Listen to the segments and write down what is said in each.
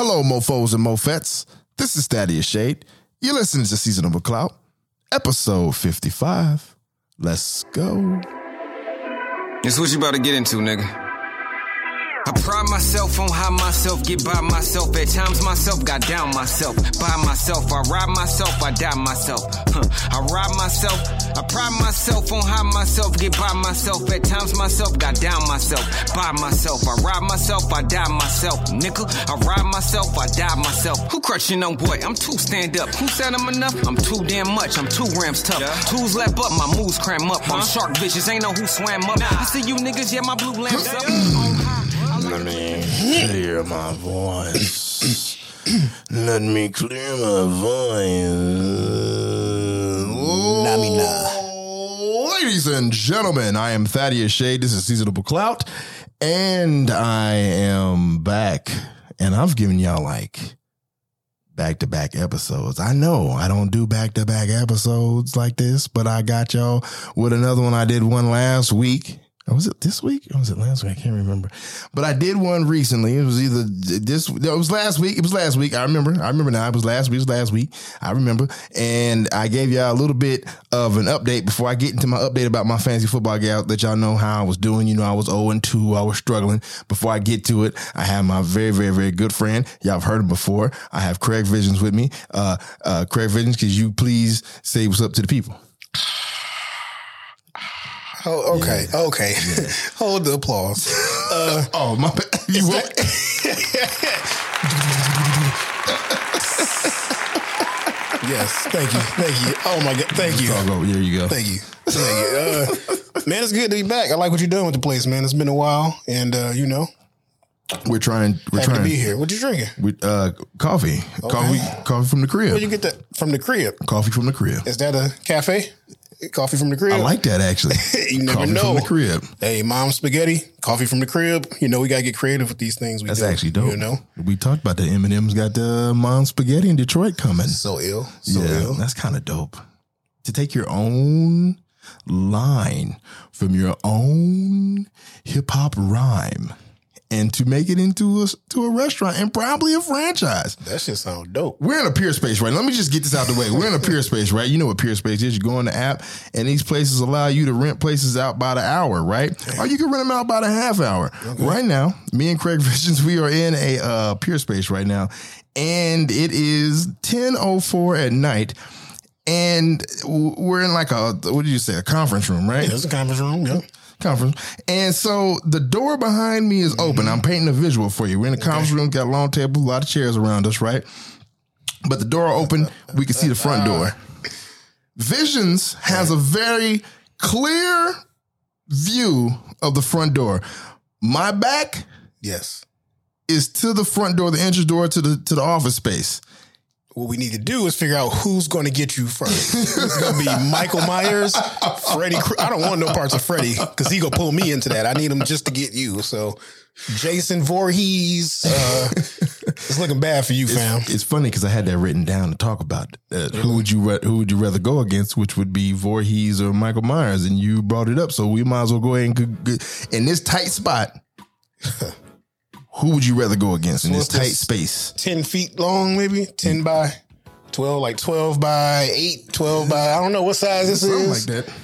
Hello, mofos and mofettes. This is Thaddeus Shade. You're listening to Seasonable Clout, episode 55. Let's go. This what you about to get into, nigga. I pride myself on how myself get by myself. At times myself got down myself. By myself, I ride myself, I die myself. Huh. I ride myself, I pride myself on how myself get by myself. At times myself got down myself. By myself, I ride myself, I die myself. Nickel, I ride myself, I die myself. Who crushing on boy? I'm too stand up. Who said I'm enough? I'm too damn much. I'm two rams tough. Yeah. Tools lap up, my moves cram up. I'm shark vicious, ain't know who swam up. I see you niggas, yeah, my blue lamps up. Let me clear my voice. Let me clear my voice. Namina. Ladies and gentlemen, I am Thaddeus Shade. This is Seasonable Clout. And I am back. And I've given y'all like back to back episodes. I know I don't do back to back episodes like this, but I got y'all with another one. I did one last week. Or was it this week or was it last week? I can't remember. But I did one recently. It was either this, no, it was last week. It was last week. I remember. I remember now. It was last week. It was last week. I remember. And I gave y'all a little bit of an update before I get into my update about my fantasy football gal that y'all know how I was doing. You know, I was 0 and 2. I was struggling. Before I get to it, I have my very, very, very good friend. Y'all have heard him before. I have Craig Visions with me. Uh, uh, Craig Visions, could you please say what's up to the people? Oh, okay, okay. Hold the applause. Uh, Oh, my bad. You want- yes, thank you, thank you. Oh my god, thank you. There you go. thank you, thank you. Uh, man, it's good to be back. I like what you're doing with the place, man. It's been a while, and uh, you know, We're trying. We're happy trying to be here. What you drinking? With uh, coffee, coffee, coffee from the crib. Where you get that from the crib? coffee from the crib. Is that a cafe? Coffee from the crib. I like that actually. You never coffee know. from the crib. Hey, mom, spaghetti, coffee from the crib. You know, we gotta get creative with these things. We That's do, actually dope. You know, we talked about the Eminem's got the mom spaghetti in Detroit coming. so ill, so yeah, ill. that's kind of dope. To take your own line from your own hip hop rhyme and to make it into a to a restaurant and probably a franchise. That shit sound dope. We're in a Peerspace, right? Let me just get this out the way. We're in a Peerspace, right? You know what Peerspace is. You go on the app, and these places allow you to rent places out by the hour, right? Or you can rent them out by the half hour. Right now, me and Craig Visions, we are in a uh, Peerspace right now, and it is ten oh four at night, and we're in like a what did you say, a conference room, right? There's a conference room. Yeah. Conference. And so the door behind me is open. Mm-hmm. I'm painting a visual for you. We're in a conference room, got a long table, a lot of chairs around us, right? But the door open, we can see the front door. Visions has a very clear view of the front door. My back Yes. is to the front door, the entrance door to the to the office space. What we need to do is figure out who's going to get you first. it's going to be Michael Myers, Freddie. I don't want no parts of Freddie because he gonna pull me into that. I need him just to get you. So, Jason Voorhees, uh, it's looking bad for you, fam. It's funny because I had that written down to talk about. Uh, Who would you ra- who would you rather go against? Which would be Voorhees or Michael Myers? And you brought it up, so we might as well go ahead and in this tight spot. who would you rather go against in this tight space? Ten feet long, maybe ten mm. by twelve, like twelve by eight, 12 by I don't know what size this is. Something is, like that.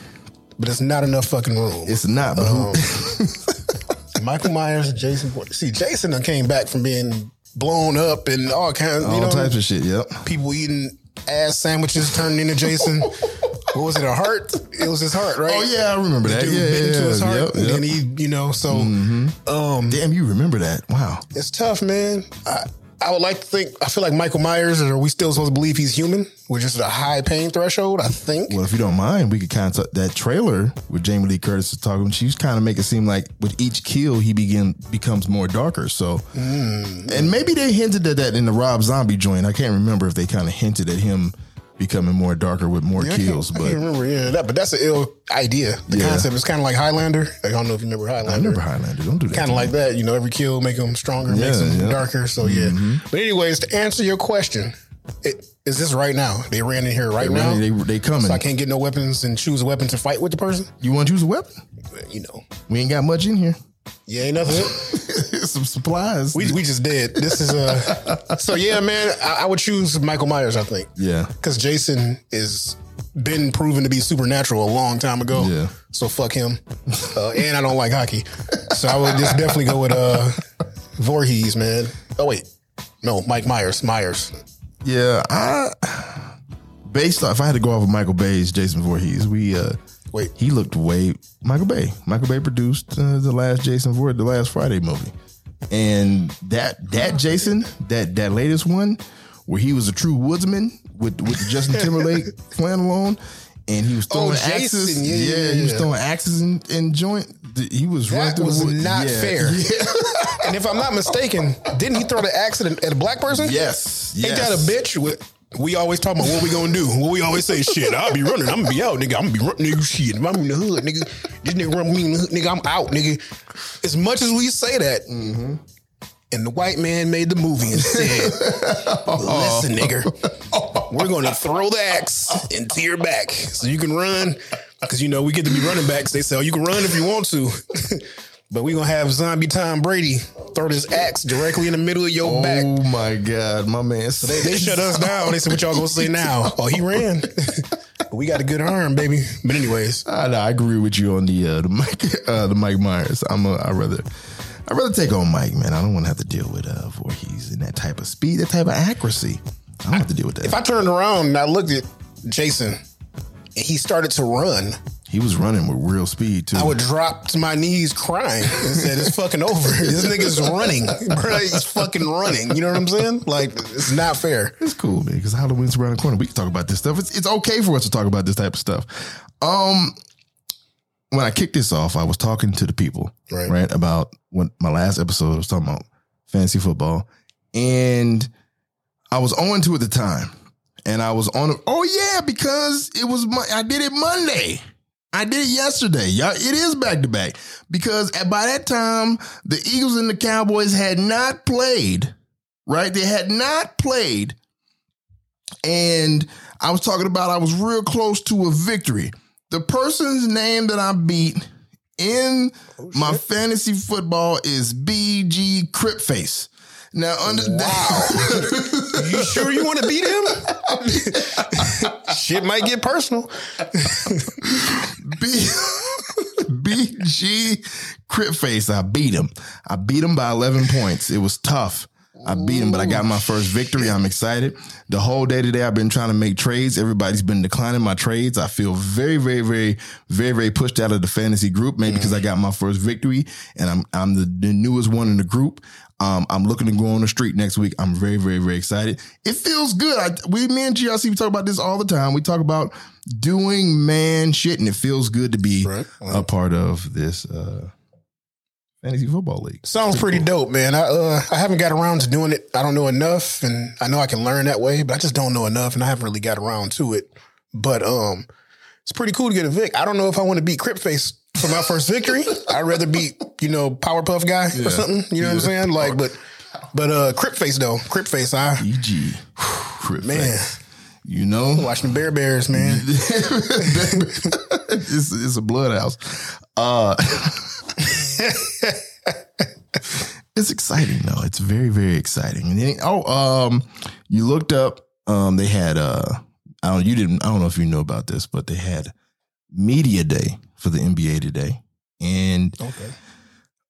but it's not enough fucking room. It's not, but who? Um, Michael Myers, Jason. See, Jason came back from being blown up and all kinds. all you know, types of shit. Yep. people eating ass sandwiches turned into Jason. what was it? A heart? It was his heart, right? Oh yeah, I remember that. Dude Yeah, bit yeah, into his heart, Yep, and yep. then he, you know, so um, Damn, you remember that? Wow. it's tough, man. I, I would like to think. I feel like Michael Myers. Are we still supposed to believe he's human? We're just at a high pain threshold. I think. Well, if you don't mind, we could kind of that trailer with Jamie Lee Curtis is talking. She's kind of make it seem like with each kill, he begin becomes more darker. So, and maybe they hinted at that in the Rob Zombie joint. I can't remember if they kind of hinted at him becoming more darker with more I can't- kills. I But can't remember. Yeah, that, but that's an ill idea. The Yeah. concept is kind of like Highlander. I don't know if you remember Highlander. I remember Highlander. Don't do that. kind of like that. You know, every kill make them stronger, makes Yeah, them yeah. Mm-hmm. darker. So yeah. But anyways, to answer your question, it, is this right now? They ran in here right They, now. they, they coming. so I can't get no weapons and choose a weapon to fight with the person. you want to use a weapon? You know, We ain't got much in here. Yeah, ain't nothing. Some supplies. We we just did. This is uh so yeah, man. I, I would choose Michael Myers. I think yeah. because Jason is been proven to be supernatural a long time ago. Yeah. So fuck him. Uh, and I don't like hockey, so I would just definitely go with uh Voorhees, man. Oh wait, no, Mike Myers. Myers. Yeah. I based off if I had to go off of Michael Bay's Jason Voorhees, we uh Wait. he looked way Michael Bay. Michael Bay produced uh, the last Jason Voorhees, the last Friday movie. And that that Jason, that that latest one, where he was a true woodsman with with Justin Timberlake flannel on, and he was throwing Oh, axes. Yeah, yeah, he was throwing axes in, in joint. He was That through was the wood. not Yeah. fair. Yeah. And if I'm not mistaken, didn't he throw the accident at a black person? Yes. Yes. that a bitch? With, we always talk about what we gonna do. What we always say, shit, I'll be running. I'm gonna be out, nigga. I'm gonna be running, nigga. Shit, if I'm in the hood, nigga. This nigga run me in the hood, nigga. I'm out, nigga. As much as we say that, Mm-hmm. and the white man made the movie and said, "Listen, nigga, we're gonna throw the axe into your back so you can run." Because you know we get to be running backs. They say, "Oh, you can run if you want to." But we gonna have zombie Tom Brady throw this axe directly in the middle of your back. Oh my God, my man. They, they shut us down. They said, "What y'all gonna say now?" Oh, he ran. we got a good arm, baby. But anyways, I, I agree with you on the uh, the Mike uh, the Mike Myers. I'm a, I rather I rather take on Mike, man. I don't want to have to deal with uh Voorhees and that type of speed, that type of accuracy. I don't have to deal with that. if I turned around and I looked at Jason and he started to run, he was running with real speed too. I would drop to my knees crying and said, "It's fucking over. This nigga's running, bro. He's fucking running. You know what I'm saying? Like it's not fair." It's cool, man, because Halloween's around the corner. We can talk about this stuff. It's, it's okay for us to talk about this type of stuff. Um, when I kicked this off, I was talking to the people, Right. right, about what my last episode was talking about fantasy football, and I was on to at the time, and I was on. Oh yeah, because it was my, I did it Monday. I did it yesterday. Y'all, it is back to back because by that time the Eagles and the Cowboys had not played. Right, they had not played, and I was talking about I was real close to a victory. The person's name that I beat in oh, my fantasy football is BG Cripface. Now, under that, You sure you want to beat him? Shit might get personal. B, BG Cripface, I beat him. I beat him by 11 points. It was tough. I beat him, but I got my first victory. I'm excited. The whole day today, I've been trying to make trades. Everybody's been declining my trades. I feel very, very, very, very, very pushed out of the fantasy group, maybe mm. because I got my first victory and I'm I'm the, the newest one in the group. Um, I'm looking to go on the street next week. I'm very, very, very excited. It feels good. I, we, me and GRC, we talk about this all the time. We talk about doing man shit, and it feels good to be Right. a part of this uh, fantasy football league. Sounds pretty dope, man. I uh, I haven't got around to doing it. I don't know enough, and I know I can learn that way, but I just don't know enough, and I haven't really got around to it. But um, it's pretty cool to get a Vic. I don't know if I want to beat Cripface for my first victory. I'd rather beat you know Powerpuff Guy or something. You know what I'm saying? Like, but but uh, Cripface though, Cripface, I EG, Crip man Face. You know, watching Bear Bears, man. it's, it's a blood house. Uh, it's exciting though. It's very very exciting. And then, oh, um, you looked up. Um, they had uh, I don't you didn't I don't know if you know about this, but they had media day for the NBA today, and Okay.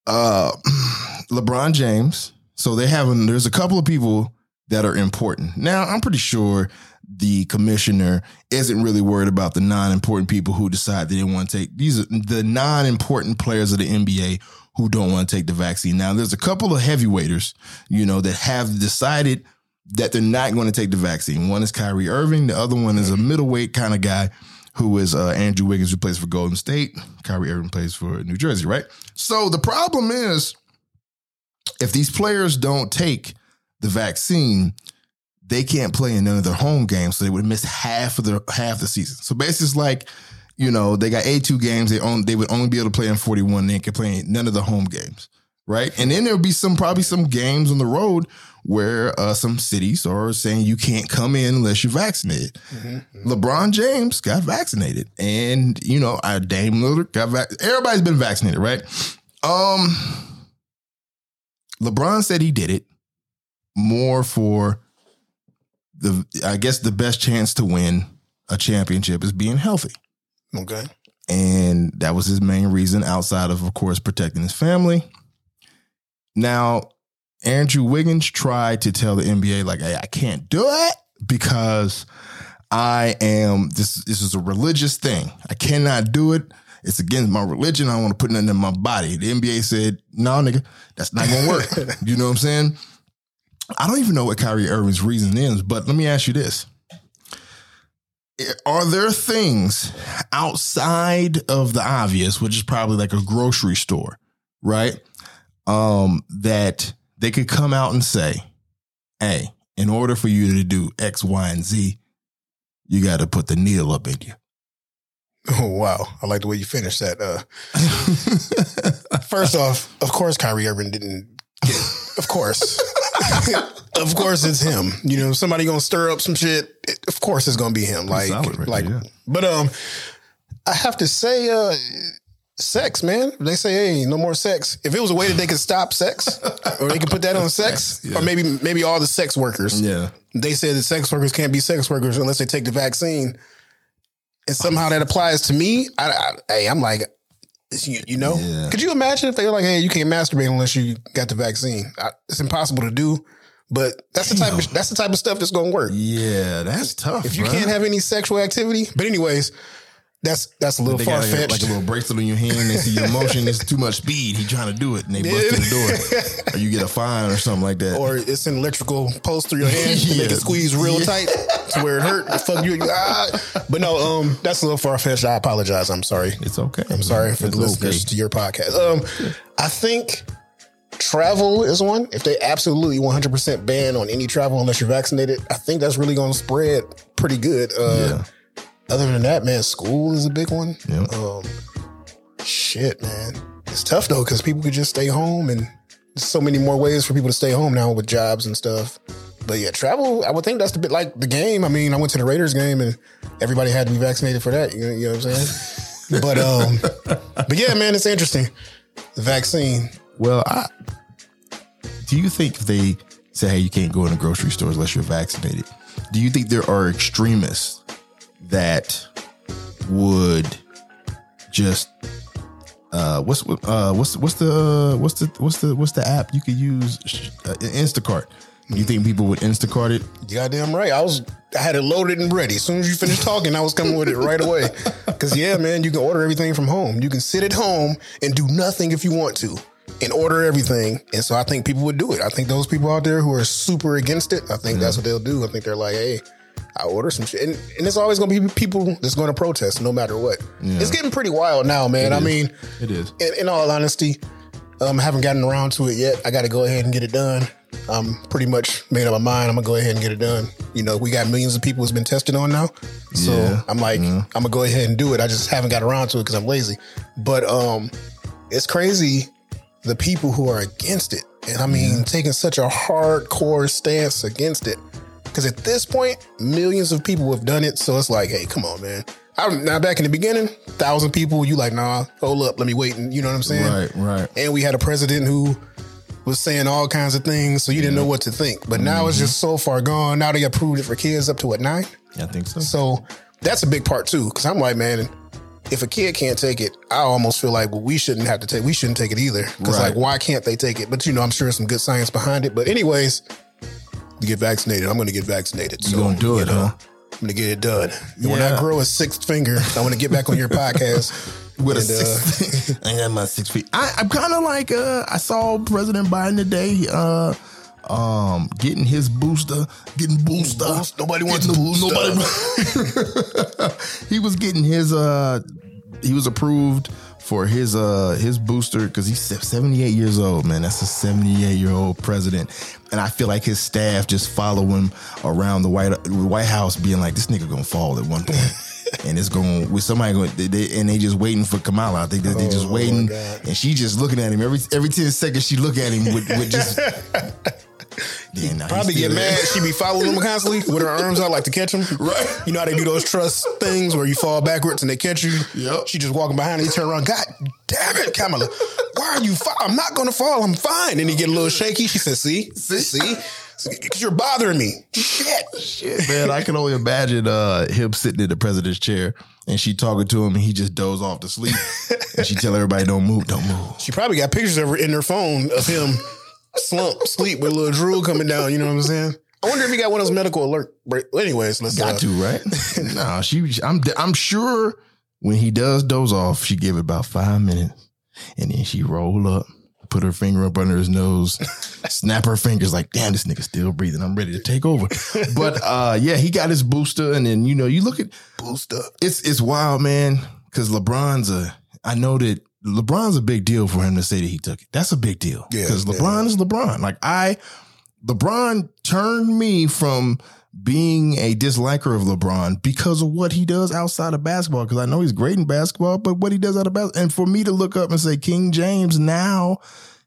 uh LeBron James. So they having there's a couple of people that are important. Now, I'm pretty sure the commissioner isn't really worried about the non-important people who decide they didn't want to take these are the non-important players of the NBA who don't want to take the vaccine. Now, there's a couple of heavyweighters, you know, that have decided that they're not going to take the vaccine. One is Kyrie Irving, the other one is a middleweight kind of guy who is uh, Andrew Wiggins, who plays for Golden State. Kyrie Irving plays for New Jersey, right? So the problem is if these players don't take the vaccine, they can't play in none of their home games, so they would miss half of the half the season. So basically, it's like you know they got 82 games. They own they would only be able to play in 41. They can play in none of the home games, right? And then there'll be some probably some games on the road where uh, some cities are saying you can't come in unless you're vaccinated. LeBron James got vaccinated, and you know, I Dame Lillard got vac- everybody's been vaccinated, right? Um, LeBron said he did it more for the, I guess, the best chance to win a championship is being healthy. Okay. And that was his main reason outside of, of course, protecting his family. Now, Andrew Wiggins tried to tell the NBA, like, hey, I can't do it because I am, this, this is a religious thing. I cannot do it. It's against my religion. I don't want to put nothing in my body. The NBA said, no, nigga, that's not going to work. you know what I'm saying? I don't even know what Kyrie Irving's reason is, but let me ask you this. Are there things outside of the obvious, which is probably like a grocery store, right? Um, that they could come out and say, hey, in order for you to do X, Y, and Z, you got to put the needle up in you. Oh wow, I like the way you finished that. Uh, first off, of course, Kyrie Irving didn't. Get, of course, of course, it's him. You know, somebody gonna stir up some shit. It, of course, it's gonna be him. Like, right like, there, yeah. but um, I have to say, uh, sex, man. They say, hey, no more sex. If it was a way that they could stop sex, or they could put that on sex, Yeah. or maybe maybe all the sex workers. Yeah. They said that sex workers can't be sex workers unless they take the vaccine. And somehow that applies to me. I, I, hey, I'm like, you, you know, Yeah. could you imagine if they were like, hey, you can't masturbate unless you got the vaccine? I, it's impossible to do. But that's the type of that's the type of stuff that's gonna work. Yeah, that's tough. If you bruh. can't have any sexual activity, but anyways, that's that's a little far fetched. like a little bracelet on your hand. They see your motion. It's too much speed. He trying to do it, and they bust in the door, or you get a fine or something like that. or it's an electrical post through your hand to make it squeeze real Yeah. tight to where it hurt. Fuck you. Ah. But no, um, that's a little far fetched. I apologize. I'm sorry. it's okay. I'm sorry for It's the listeners okay. to your podcast. Um, I think travel is one. If they absolutely 100% ban on any travel unless you're vaccinated, I think that's really going to spread pretty good. Uh, Other than that, man, school is a big one. Yeah. Um, shit, man, it's tough though because people could just stay home, and there's so many more ways for people to stay home now with jobs and stuff. But yeah, travel. I would think that's the bit like the game. I mean, I went to the Raiders game and everybody had to be vaccinated for that. You know, you know what I'm saying? but um, but yeah, man, it's interesting. The vaccine. Well, I, do you think they say, "Hey, you can't go in the grocery stores unless you're vaccinated"? Do you think there are extremists that would just uh, what's uh, what's what's the what's the what's the what's the app you could use? Uh, Instacart. You think people would Instacart it? You goddamn right. I was I had it loaded and ready. As soon as you finished talking, I was coming with it right away. Cause yeah, man, you can order everything from home. You can sit at home and do nothing if you want to. And order everything. And so I think people would do it. I think those people out there who are super against it, I think that's what they'll do. I think they're like, hey, I order some shit. And, and it's always gonna be people that's gonna protest no matter what. It's getting pretty wild now, man. I mean, It is. in, in all honesty, um, I haven't gotten around to it yet. I got to go ahead and get it done. I'm pretty much made up my mind. I'm gonna go ahead and get it done. You know, we got millions of people who's been tested on now, so Yeah. I'm like, I'm gonna go ahead and do it. I just haven't got around to it because I'm lazy. But um, it's crazy the people who are against it, and I mean, taking such a hardcore stance against it. Because at this point, millions of people have done it. So it's like, hey, come on, man. I'm now back in the beginning, thousand people. You like, nah, hold up, let me wait, and you know what I'm saying? Right, right. and we had a president who was saying all kinds of things, so you didn't know what to think. But now it's mm-hmm. just so far gone. Now they approved it for kids up to what nine. Yeah, I think so. So that's a big part too. Because I'm like, man, if a kid can't take it, I almost feel like well, we shouldn't have to take. We shouldn't take it either. Because Right. like, why can't they take it? But you know, I'm sure there's some good science behind it. But anyways, to get vaccinated, I'm going to get vaccinated. So You gonna do it, huh? I'm going to get it done. And when Yeah. I grow a sixth finger, I want to get back on your podcast. with a And, uh, six. I got my six feet. I, I'm kind of like uh, I saw President Biden today. Uh, um, getting his booster, getting booster. Boost- nobody wants Getting booster. Nobody. he was getting his. Uh, he was approved for his uh his booster because he's 78 years old. Man, that's a 78 year old president, and I feel like his staff just follow him around the White White House, being like, "This nigga gonna fall at one point." And it's going with somebody going, they, they, and they just waiting for Kamala. I think they, they just Oh, waiting, and she just looking at him every every ten seconds. She look at him with, with just. Yeah, nah, Probably get mad. She be following him constantly with her arms out like to catch him. Right. You know how they do those trust things where you fall backwards and they catch you? Yep. She just walking behind and he turn around. God damn it, Kamala. Why are you? Fa- I'm not going to fall. I'm fine. And he get a little shaky. She said, see, see, because you're bothering me. Shit. Shit, man, I can only imagine uh, him sitting in the president's chair and she talking to him and he just doze off to sleep. and she tell everybody, don't move, don't move. She probably got pictures of her in her phone of him slump, sleep with a little drool coming down. You know what I'm saying? I wonder if he got one of those medical alert. break- anyways, let's Got uh, to, right? no, she, I'm, I'm sure when he does doze off, she give it about five minutes and then she roll up, put her finger up under his nose, snap her fingers like, damn, this nigga still breathing. I'm ready to take over. But uh, yeah, he got his booster, and then you know, you look at booster. it's it's wild, man. Because LeBron's a, I know that LeBron's a big deal for him to say that he took it. That's a big deal. Yeah, Because yeah. LeBron is LeBron. Like I, LeBron turned me from being a disliker of LeBron because of what he does outside of basketball. Because I know he's great in basketball, but what he does out of basketball, and for me to look up and say King James now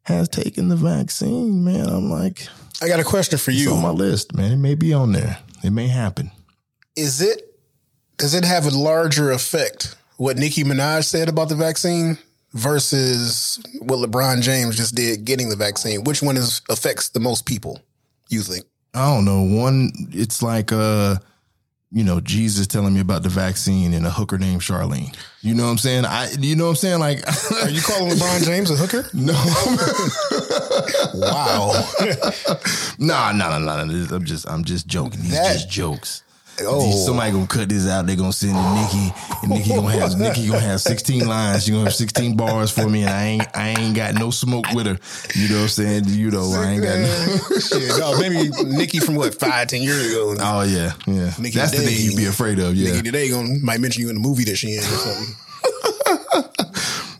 has taken the vaccine, man, I'm like, I got a question for it's you. on my list, man. It may be on there. It may happen. Is it? Does it have a larger effect? What Nicki Minaj said about the vaccine versus what LeBron James just did getting the vaccine. Which one is affects the most people? You think? I don't know. One, it's like uh, you know, Jesus telling me about the vaccine and a hooker named Charlene. You know what I'm saying? I, you know what I'm saying? Like, Are you calling LeBron James a hooker? no, Wow. nah, nah, nah, nah. I'm just, I'm just joking. These That- just jokes. Oh. Somebody gonna cut this out. They gonna send to Nicki, and Nicki gonna have Nicki gonna have 16 lines. She gonna have 16 bars for me, and I ain't, I ain't got no smoke with her. You know what I'm saying? You know, I ain't got no. Shit, no, maybe Nicki from what five, ten years ago. Oh yeah, yeah. Nicki That's the today- thing you'd be afraid of. Yeah. Nicki today gonna might mention you in the movie that she in or something.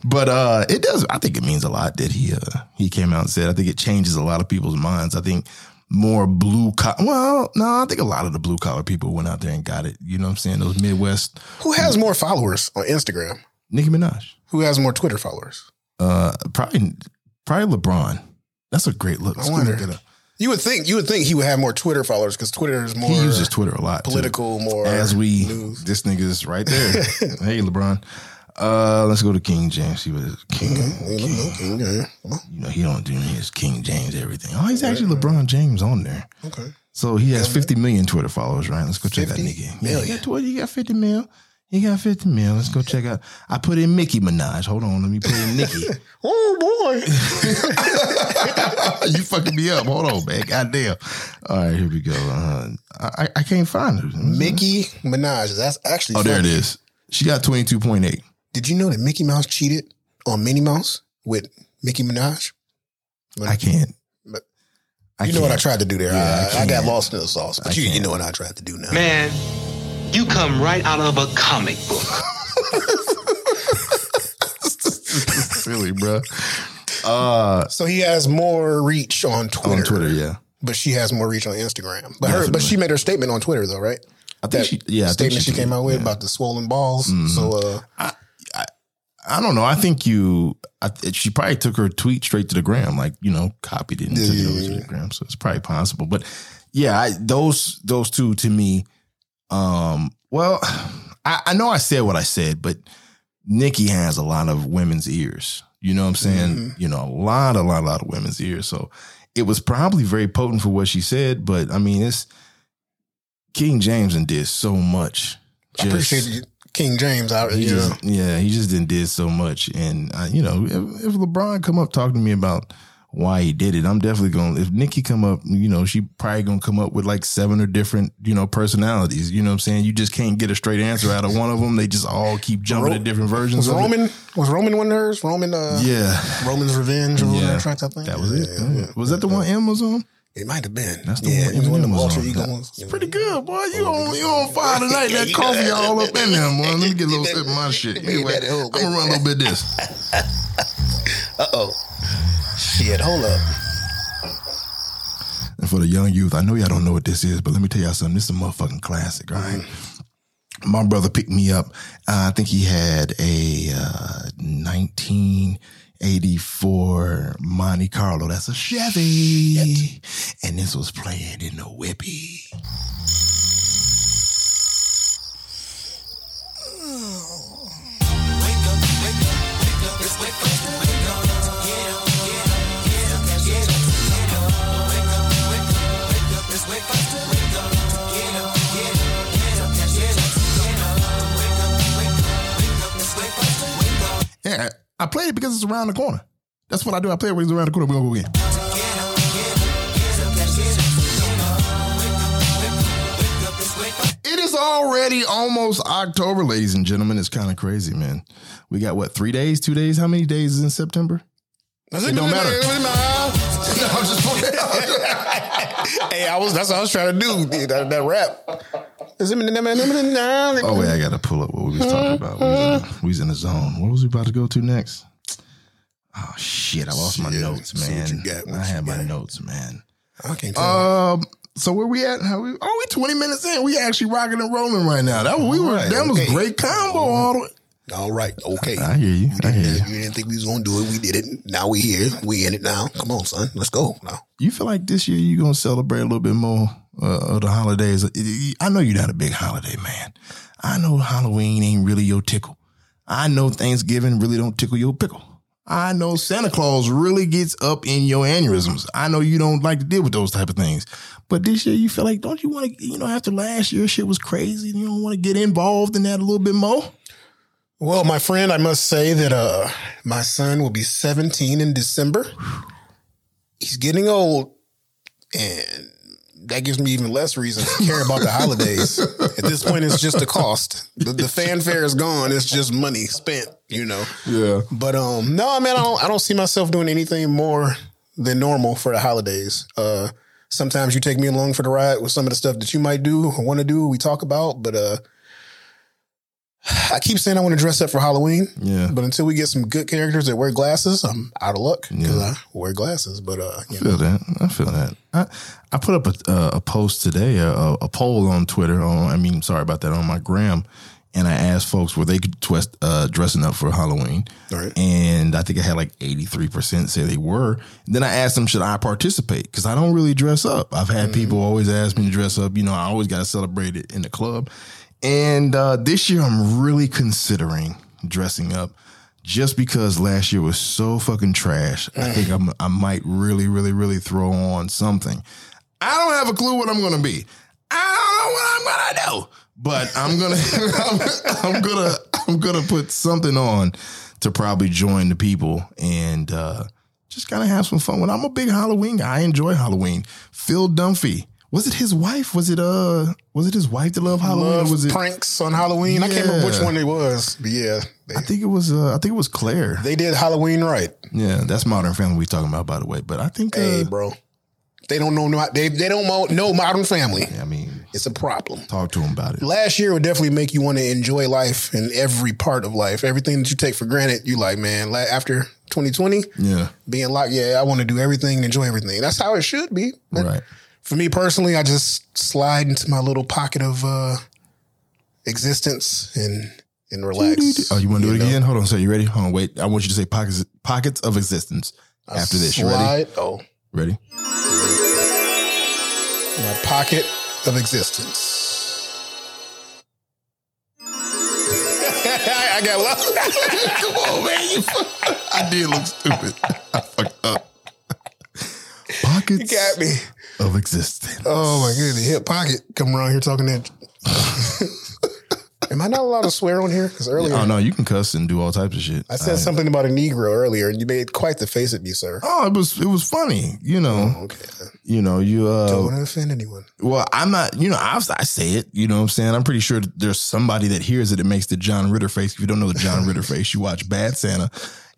But uh it does I think it means a lot that he uh he came out and said I think it changes a lot of people's minds. I think more blue collar well, no, I think a lot of the blue collar people went out there and got it. You know what I'm saying? Those Midwest Who has more followers on Instagram? Nicki Minaj. Who has more Twitter followers? Uh probably probably LeBron. That's a great look. Let's go wonder. look. You would think you would think he would have more Twitter followers because Twitter is more He uses Twitter a lot. too. political, more As we news. this nigga is right there. hey LeBron. Uh let's go to King James. See what is King Okay. You know, he don't do his King James everything. Oh, he's actually LeBron James on there. Okay. So he has 50 million Twitter followers, right? Let's go check that 50 nigga. Yeah, he got, 20, he got 50 mil. He got 50 mil. Let's go check out. I put in Mickey Minaj. Hold on. Let me put in Nicki. Oh boy. you fucking me up. Hold on, man. Goddamn. All right, here we go. Uh, I, I can't find her. Mickey Minaj. That's actually Oh, there it is. She got 22.8. Did you know that Mickey Mouse cheated on Minnie Mouse with Mickey Minaj? I can't. But I You know what I tried to do there. Yeah, I I, I got lost in the sauce, but you, you can't. know what I tried to do now. Man, you come right out of a comic book. Silly, bro. Uh, So he has more reach on Twitter. on Twitter, yeah. but she has more reach on Instagram. But her, but she made her statement on Twitter though, right? I think That she, yeah, I think statement she, did, came out with yeah. Mm-hmm. about the swollen balls. So uh, I don't know. I think you. I, she probably took her tweet straight to the gram, like you know, copied it and took it over to the gram. So it's probably possible. But yeah, I, those those two to me. Um. Well, I, I know I said what I said, but Nicki has a lot of women's ears. You know what I'm saying? You know, a lot, a lot, a lot of women's ears. So it was probably very potent for what she said. But I mean, it's King James and did so much. I appreciate you, King James. I, He just, yeah, he just didn't did so much. And uh, you know, if, if LeBron come up talking to me about why he did it, I'm definitely going. to If Nicki come up, you know, she probably gonna come up with like seven or different, you know, personalities. You know what I'm saying? You just can't get a straight answer out of one of them. They just all keep jumping Ro- to different versions. was of it. Roman was Roman one of hers? Roman, uh, Yeah, Roman's Revenge or yeah, that track I think that was it. Yeah, yeah. Was that the one M was on? It might have been. That's the yeah, one it was one of Eminem the was alter on. ego ones. It's pretty good, boy. You on you on fire tonight? That coffee all up in there, boy. Let me get a little sip of my shit. Anyway, I'm gonna run a little bit of this. Uh oh. Shit, hold up. And for the young youth, I know y'all don't know what this is, but let me tell y'all something. This is a motherfucking classic, all right? My brother picked me up. Uh, I think he had a uh, 84 Monte Carlo. That's a Chevy. Shit. And this was playing in the whippy. Yeah played it because it's around the corner. That's what I do. I play it when it's around the corner. We're gonna go again. It is already almost October, ladies and gentlemen. It's kind of crazy, man. We got what, three days, two days? How many days is in September? It don't matter. No, I'm just hey, I was that's what I was trying to do. That, that rap. Oh wait, I gotta pull up what we was talking about. We was, in, we was in the zone. What was we about to go to next? Oh shit! I lost my Shit, notes, see what man. you got, what I you had my got. notes, man. I can't tell. Um, so where we at? How we? Oh, we twenty minutes in. We actually rocking and rolling right now. That was, we were. Alright, that was okay. great combo. All the way. All right, okay. I hear you. I hear you. You didn't think we was gonna do it. We did it. Now we here. We in it now. Come on, son. Let's go now. You feel like this year you gonna celebrate a little bit more uh, of the holidays? I know you're not a big holiday man. I know Halloween ain't really your tickle. I know Thanksgiving really don't tickle your pickle. I know Santa Claus really gets up in your aneurysms. I know you don't like to deal with those type of things. But this year you feel like, don't you want to, you know, after last year shit was crazy, you don't want to get involved in that a little bit more? Well, my friend, I must say that uh my son will be 17 in December. He's getting old, and that gives me even less reason to care about the holidays. At this point, it's just a cost. The, the fanfare is gone. It's just money spent, you know. Yeah. But um, no, man, I don't. I don't see myself doing anything more than normal for the holidays. Uh, sometimes you take me along for the ride with some of the stuff that you might do or want to do. We talk about, but uh, I keep saying I want to dress up for Halloween. Yeah. But until we get some good characters that wear glasses, I'm out of luck because I wear glasses. But uh, you I know, feel that. I feel that. I, I put up a, uh, a post today, a, a poll on Twitter. On, I mean, sorry about that, on my gram, and I asked folks were they could twist, uh, dressing up for Halloween, All right. and I think I had like eighty three percent say they were. then I asked them, should I participate? Because I don't really dress up. I've had people always ask me to dress up. You know, I always got to celebrate it in the club, and uh, this year I'm really considering dressing up just because last year was so fucking trash, I think I'm, I might really, really, really throw on something. I don't have a clue what I'm gonna be. I don't know what I'm gonna do, but I'm gonna, I'm, I'm gonna, I'm gonna put something on to probably join the people and uh, just kind of have some fun. When I'm a big Halloween guy, I enjoy Halloween. Phil Dunphy. Was it his wife? Was it uh? Was it his wife that loved Halloween? love was it? pranks on Halloween. I can't remember which one it was, but yeah, they, I think it was. Uh, I think it was Claire. they did Halloween right. Yeah, that's Modern Family we talking about, by the way. But I think, uh, bro, they don't know. They they don't know, Modern Family. I mean, It's a problem. talk to them about it. last year would definitely make you want to enjoy life and every part of life. Everything that you take for granted, you like, man, after 2020, Yeah, being like, yeah, I want to do everything and enjoy everything. That's how it should be. Right. For me personally, I just slide into my little pocket of uh, existence and and relax. Oh, you want to do it know? again? Hold on. So you ready? Hold on. Wait. I want you to say pockets pockets of existence after this. You ready? Oh, Ready? my pocket of existence. I got lost. Come on, man. You fuck- I did look stupid. I fucked up. Pockets You got me. Of existence. Oh my goodness, the hip pocket come around here talking that. Am I not allowed to swear on here? Because earlier Oh no, you can cuss and do all types of shit. I said something about a Negro earlier, and you made quite the face at me, sir. Oh, it was it was funny. You know, Okay, you know, you uh don't want to offend anyone. Well, I'm not, you know, I, I say it, you know what I'm saying? I'm pretty sure there's somebody that hears it that makes the John Ritter face. If you don't know the John Ritter face, you watch Bad Santa.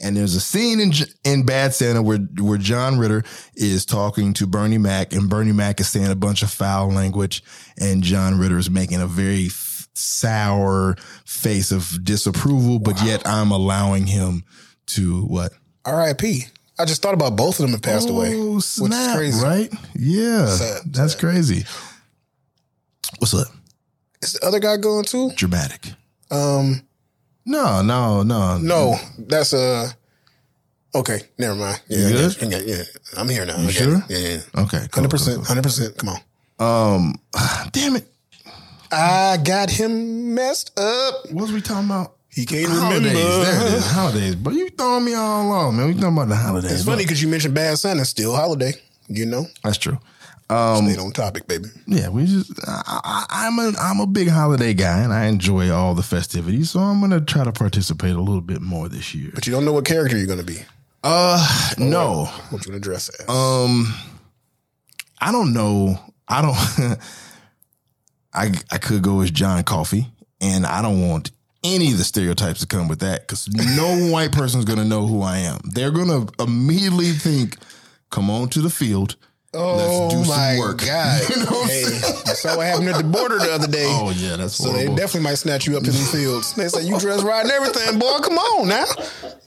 And there's a scene in in Bad Santa where where John Ritter is talking to Bernie Mac, and Bernie Mac is saying a bunch of foul language, and John Ritter is making a very f- sour face of disapproval, but yet I'm allowing him to what? R.I.P. I just thought about both of them have passed away, Oh, which snap, is crazy. right? Yeah, Sad, that's crazy. What's up? Is the other guy going too? Dramatic. Um, No, no, no, no, that's uh Okay, never mind. Yeah, You yeah, good? yeah, yeah. I'm here now. You Okay. sure? Yeah, yeah. Okay, hundred percent, hundred percent. Come on. Um, damn it. I got him messed up. What was we talking about? He can't Holidays. remember. There it is. Holidays. But you throwing me all off, man. We talking about the holidays. It's funny because you mentioned Bad Santa, still holiday. You know, That's true. Um, Stayed on topic, baby. Yeah, we just I, I, I'm a I'm a big holiday guy and I enjoy all the festivities, so I'm gonna try to participate a little bit more this year. But you don't know what character you're going to be. Uh, no, What you going to dress as? um, I don't know. I don't. I I could go as John Coffey, and I don't want any of the stereotypes to come with that because no white person's gonna know who I am. They're gonna immediately think, "Come on to the field." Let's do some work. Oh God! You know what hey? I saw what happened at the border the other day. Oh yeah, that's So they definitely might snatch you up to the fields. They say you dress right and everything, boy. Come on now.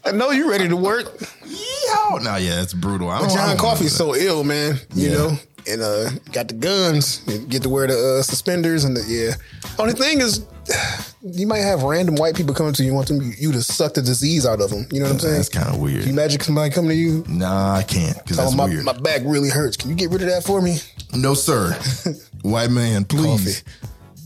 I know you ready to work. Yeehaw. No, yeah, that's brutal. I I John Coffey's so ill, man. You Yeah. know, and uh, got the guns. Get to wear the uh, suspenders and the yeah. Only thing is, you might have random white people coming to you, want them you to suck the disease out of them. You know what I'm saying? That's kind of weird. Can you imagine somebody coming to you? Nah, I can't because Oh, that's my, weird. my back really hurts. Can you get rid of that for me? no, sir. White man, please.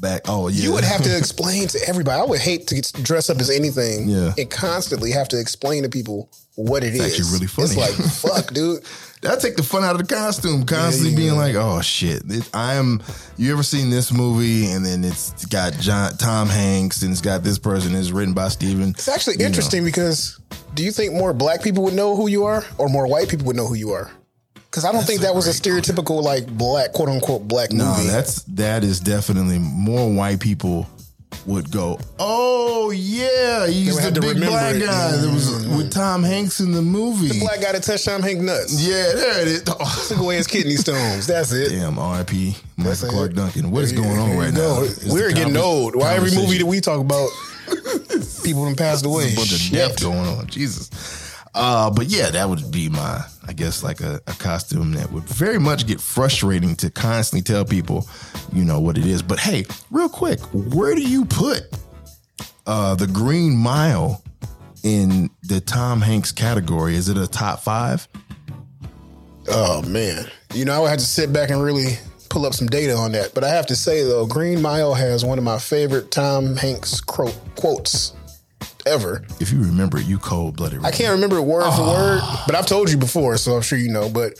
Back. Oh yeah. You would have to explain to everybody. I would hate to get dress up as anything Yeah. and constantly have to explain to people what it is. actually really funny. It's like, fuck, dude. That take the fun out of the costume. Constantly Yeah, yeah, being like, "Oh shit!" It, I am. You ever seen this movie? And then it's got John, Tom Hanks, and it's got this person. It's written by Steven. It's actually You know. interesting because do you think more black people would know who you are or more white people would know who you are? Because I don't think that was a stereotypical like black quote unquote black No, movie. that's that is definitely more white people would go. Oh yeah, he's the big black it. guy that mm-hmm. was with Tom Hanks in the movie. The black guy that touched Tom Hanks nuts. yeah, there it is. Oh, Took away his kidney stones. That's it. Damn, R.I.P. That's Clarke it. Duncan. What is you- going on right now? go. Is the We're getting conver- old. Why every movie that we talk about, people done passed away. There's a bunch of death going on. Jesus. Uh, but yeah, that would be my, I guess, like a, a costume that would very much get frustrating to constantly tell people, you know, what it is. But hey, real quick, where do you put uh, the Green Mile in the Tom Hanks category? Is it a top five? Oh man, you know I would have to sit back and really pull up some data on that. But I have to say though, Green Mile has one of my favorite Tom Hanks quotes ever. If you remember, it, you cold blooded. I can't remember it word for word, but I've told you before, so I'm sure you know. But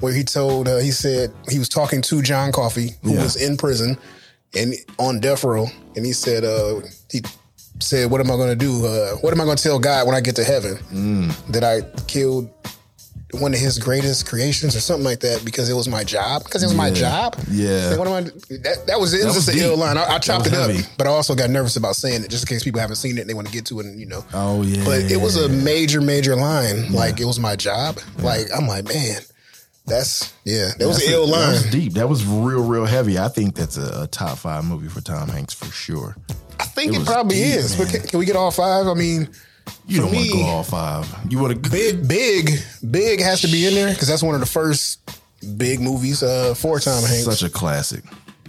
where he told, uh, he said he was talking to John Coffey, who Yeah. was in prison and on death row, and he said, uh, he said, "What am I going to do? Uh, what am I going to tell God when I get to heaven Mm. that I killed?" One of his greatest creations, or something like that, because it was my job. Because it was my job. Yeah. Like, what am I? That, that was it. It was just an ill line. I, I chopped it up, but I also got nervous about saying it, just in case people haven't seen it and they want to get to it. And you know, Oh yeah. but it was a major, major line. Like it was my job. Like I'm like, man, that's yeah, that was an a- ill That line. was deep. That was real, real heavy. I think that's a, a top five movie for Tom Hanks for sure. I think it it, probably deep, is. But can, can we get all five? I mean, You For don't want to go all five. You want to big, big, big has to be in there because that's one of the first big movies uh, for Tom Hanks. Such a classic.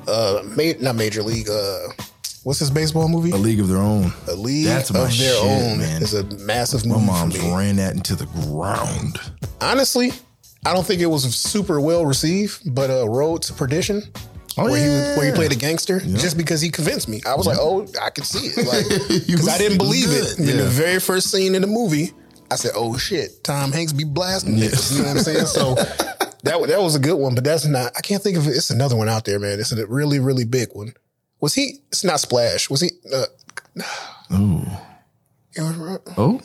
uh, ma- not Major League. Uh, what's his baseball movie? A League of Their Own. A League That's my of Their shit, Own man. is a massive My movie mom's for me. ran that into the ground. Honestly, I don't think it was super well received, but uh, Road to Perdition. Oh, where he yeah. where he played a gangster, just because he convinced me. I was like, oh, I could see it, like because I didn't believe good, it. In the very first scene in the movie, I said, oh shit, Tom Hanks be blasting this. You know what I'm saying? So that that was a good one, but that's not. I can't think of it. It's another one out there, man. It's a really really big one. Was he? It's not Splash. Was he? Uh, Ooh. Oh.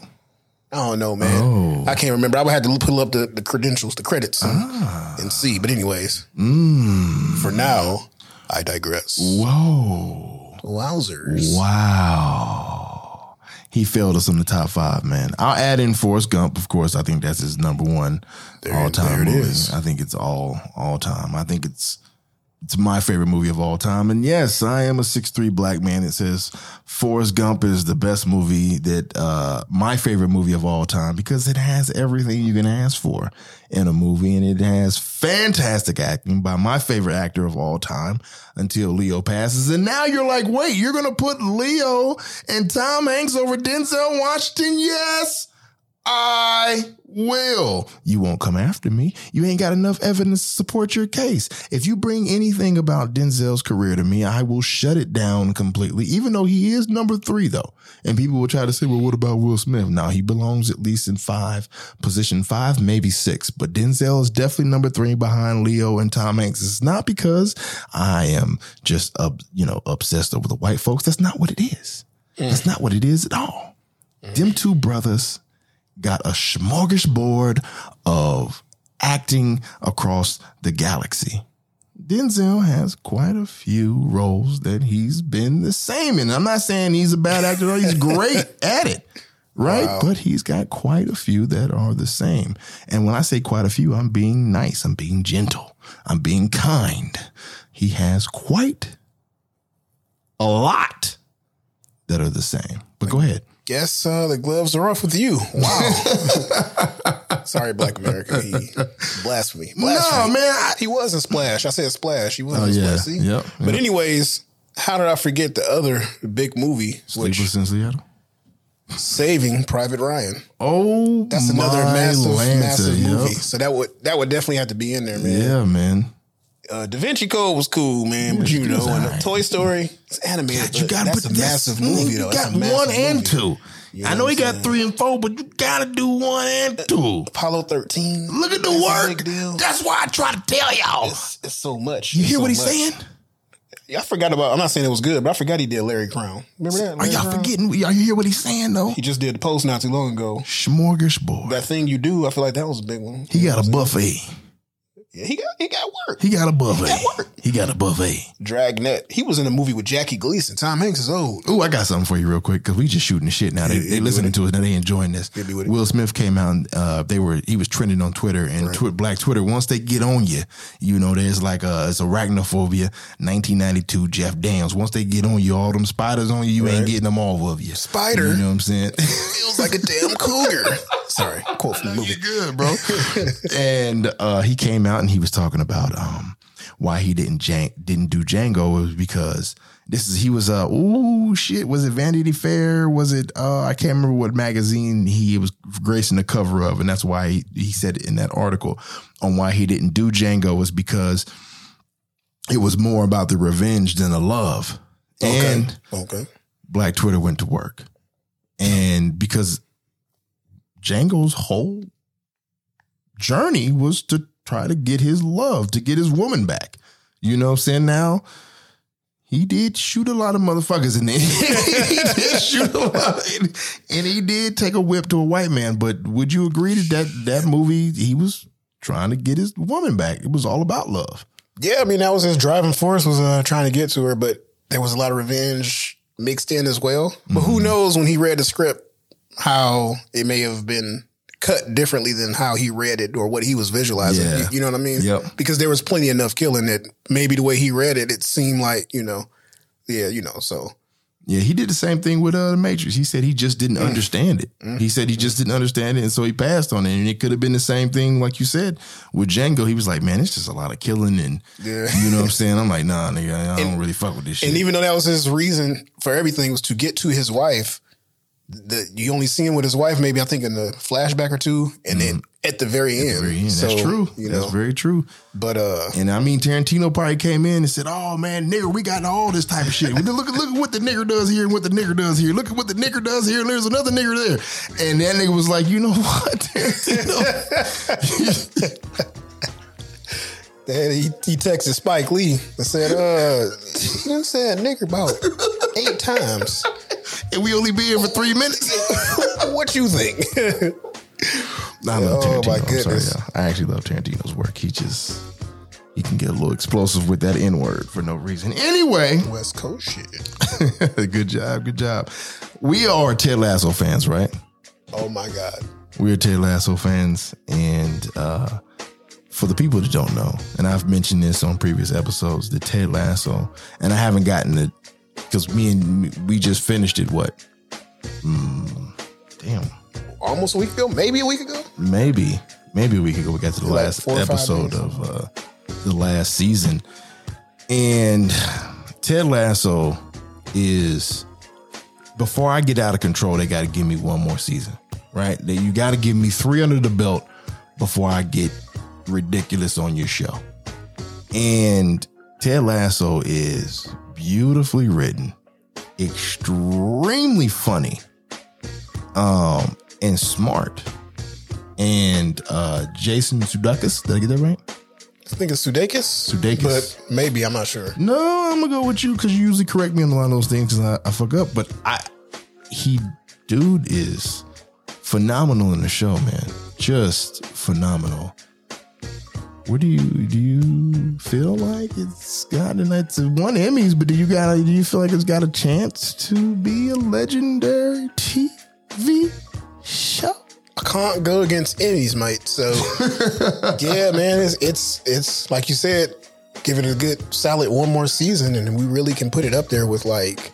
I don't know, man. Oh. I can't remember. I would have to pull up the, the credentials, the credits, and, Ah. and see. But anyways, Mm. for now, I digress. Whoa. Wowzers! Wow. He failed us in the top five, man. I'll add in Forrest Gump, of course. I think that's his number one all time movie. is. I think it's all all time. I think it's it's my favorite movie of all time. And yes, I am a six three black man that says Forrest Gump is the best movie that uh my favorite movie of all time because it has everything you can ask for in a movie and it has fantastic acting by my favorite actor of all time until Leo passes. And now you're like, wait, you're gonna put Leo and Tom Hanks over Denzel Washington? Yes. I will. You won't come after me. You ain't got enough evidence to support your case. If you bring anything about Denzel's career to me, I will shut it down completely, even though he is number three, though. And people will try to say, well, what about Will Smith? Now, he belongs at least in five, position five, maybe six. But Denzel is definitely number three behind Leo and Tom Hanks. It's not because I am just, uh, you know, obsessed over the white folks. That's not what it is. That's not what it is at all. Them two brothers got a smorgasbord of acting across the galaxy. Denzel has quite a few roles that he's been the same in. I'm not saying he's a bad actor, he's great at it, right? But he's got quite a few that are the same. And when I say quite a few, I'm being nice, I'm being gentle, I'm being kind. He has quite a lot that are the same. But go ahead. Guess uh, the gloves are off with you. Wow. Sorry, Black America. He blasphemy. No, man. I- He wasn't Splash. I said Splash. He was Oh, yeah. Splash. See? Yep, But anyways, how did I forget the other big movie, which Sleepless in Seattle. Saving Private Ryan? Oh, That's another massive, Lanta, massive yep. movie. So that would that would definitely have to be in there, man. Yeah, man. Uh, Da Vinci Code was cool, man, but you know, and. Toy Story, it's animated. You but got that's a massive movie, though. You got one and movie. two. You I know know he got three and four, but you gotta do one and two. Apollo 13. Look at the That's work. deal. That's why I try to tell y'all. It's, it's so much. You It's hear so what he's much. saying? Yeah, I forgot about. I'm not saying it was good, but I forgot he did Larry Crowne. Remember that? Are y'all Crown? forgetting? Y'all hear what he's saying though? He just did the post not too long ago. Smorgasbord. That thing you do, I feel like that was a big one. He got a buffet. Yeah, he got he got work. He got a buffet. got work. He got a buffet. Dragnet. He was in a movie with Jackie Gleason. Tom Hanks is old. Ooh, I got something for you real quick because we just shooting the shit now. They, they listening to us now. They enjoying this. Hit me with it. Will Smith came out. And, uh, they were he was trending on Twitter and Twi- Black Twitter. Once they get on you, you know, there's like a it's arachnophobia. 1992 Jeff Daniels. Once they get on you, all them spiders on you, you ain't getting them off of you. Spider? You know what I'm saying? Feels like a damn cougar. Sorry, quote from the movie. You're good, bro. and uh, he came out and he was talking about um, why he didn't Jan- didn't do Django. It was because this is he was uh ooh shit was it Vanity Fair was it uh I can't remember what magazine he was gracing the cover of and that's why he, he said in that article on why he didn't do Django was because it was more about the revenge than the love and okay. Black Twitter went to work. And because Django's whole journey was to try to get his love, to get his woman back. You know what I'm saying? Now, he did shoot a lot of motherfuckers in there. he did shoot a lot. And he did take a whip to a white man. But would you agree that that, that movie, he was trying to get his woman back? It was all about love. Yeah, I mean that was his driving force was uh, trying to get to her, but there was a lot of revenge mixed in as well. But who Mm-hmm. knows when he read the script how it may have been cut differently than how he read it or what he was visualizing. Yeah. You, know what I mean? Yep. Because there was plenty enough killing that maybe the way he read it, it seemed like you know, yeah, you know. So Yeah, he did the same thing with uh, the Matrix. He said he just didn't Mm. understand it. He said he just didn't understand it, and so he passed on it. And it could have been the same thing, like you said, with Django. He was like, "Man, it's just a lot of killing," and Yeah. you know what I'm saying. I'm like, "Nah, nigga, I don't really fuck with this shit." And even though that was his reason for everything was to get to his wife, the, you only see him with his wife maybe I think in the flashback or two, and then at the very end. Very end. So, That's true. You That's very true. but uh, And I mean, Tarantino probably came in and said, "Oh man, nigger, we got all this type of shit. Look, look, look at what the nigger does here and what the nigger does here. Look at what the nigger does here, and there's another nigger there." And that nigga was like, "You know what, Tarantino? Then he, he texted Spike Lee and said, uh, you said nigger about eight times. And we only be here for three minutes." what you think? I love Oh, Tarantino. my sorry, goodness. y'all. I actually love Tarantino's work. He just he can get a little explosive with that N word for no reason. Anyway, West Coast shit. good job, good job. We are Ted Lasso fans, right? Oh my God. We're Ted Lasso fans, and uh, for the people that don't know, and I've mentioned this on previous episodes, the Ted Lasso, and I haven't gotten it because me and we just finished it. What? Mm, damn. Almost a week ago, maybe a week ago. maybe maybe a week ago we got to the Like last episode of uh the last season and ted lasso is before i get out of control they got to give me one more season right? That you got to give me three under the belt before I get ridiculous on your show. And Ted Lasso is beautifully written, extremely funny, um, and smart. And uh Jason Sudeikis, did I get that right? I think it's Sudeikis. Sudeikis. But maybe, I'm not sure. No, I'm gonna go with you because you usually correct me on a lot of those things because I, I fuck up. But I, he, dude, is phenomenal in the show, man. Just phenomenal. What do you do? You feel like it's got and it's one Emmys, but do you got? Do you feel like it's got a chance to be a legendary TV show? I can't go against Emmys, mate. So yeah, man, it's it's it's like you said, give it a good solid one more season, and we really can put it up there with like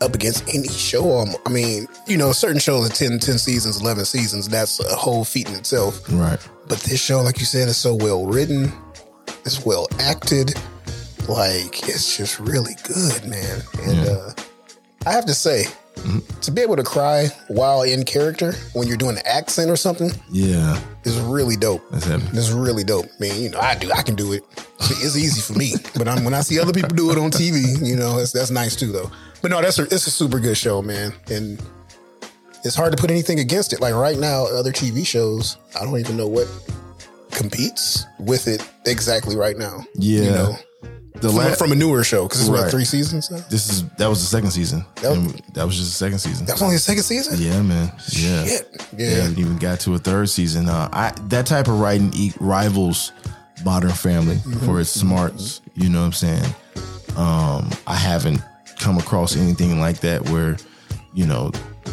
up against any show. Um, I mean, you know, certain shows are 10, 10 seasons, 11 seasons. That's a whole feat in itself. Right. But this show, like you said, is so well written. It's well acted. Like it's just really good, man. And Yeah. uh, I have to say, to be able to cry while in character when you're doing an accent or something Yeah, is really dope. that's heavy. It's really dope. I mean, you know, I do, I can do it. It's easy for me, but I'm, when I see other people do it on TV, you know, that's that's nice too, though. But no, that's a, it's a super good show, man, and it's hard to put anything against it. Like right now, other TV shows, I don't even know what competes with it exactly right now. Yeah. you know, The from, la- from a newer show because it's Right. what three seasons. Now? this is that was the second season. That was- that was just the second season. That was only the second season. Yeah, man. Yeah. Shit. Yeah. haven't even got to a third season. Uh, I that type of writing rivals Modern Family Mm-hmm. for its smarts. You know what I'm saying? Um, I haven't come across anything like that where, you know,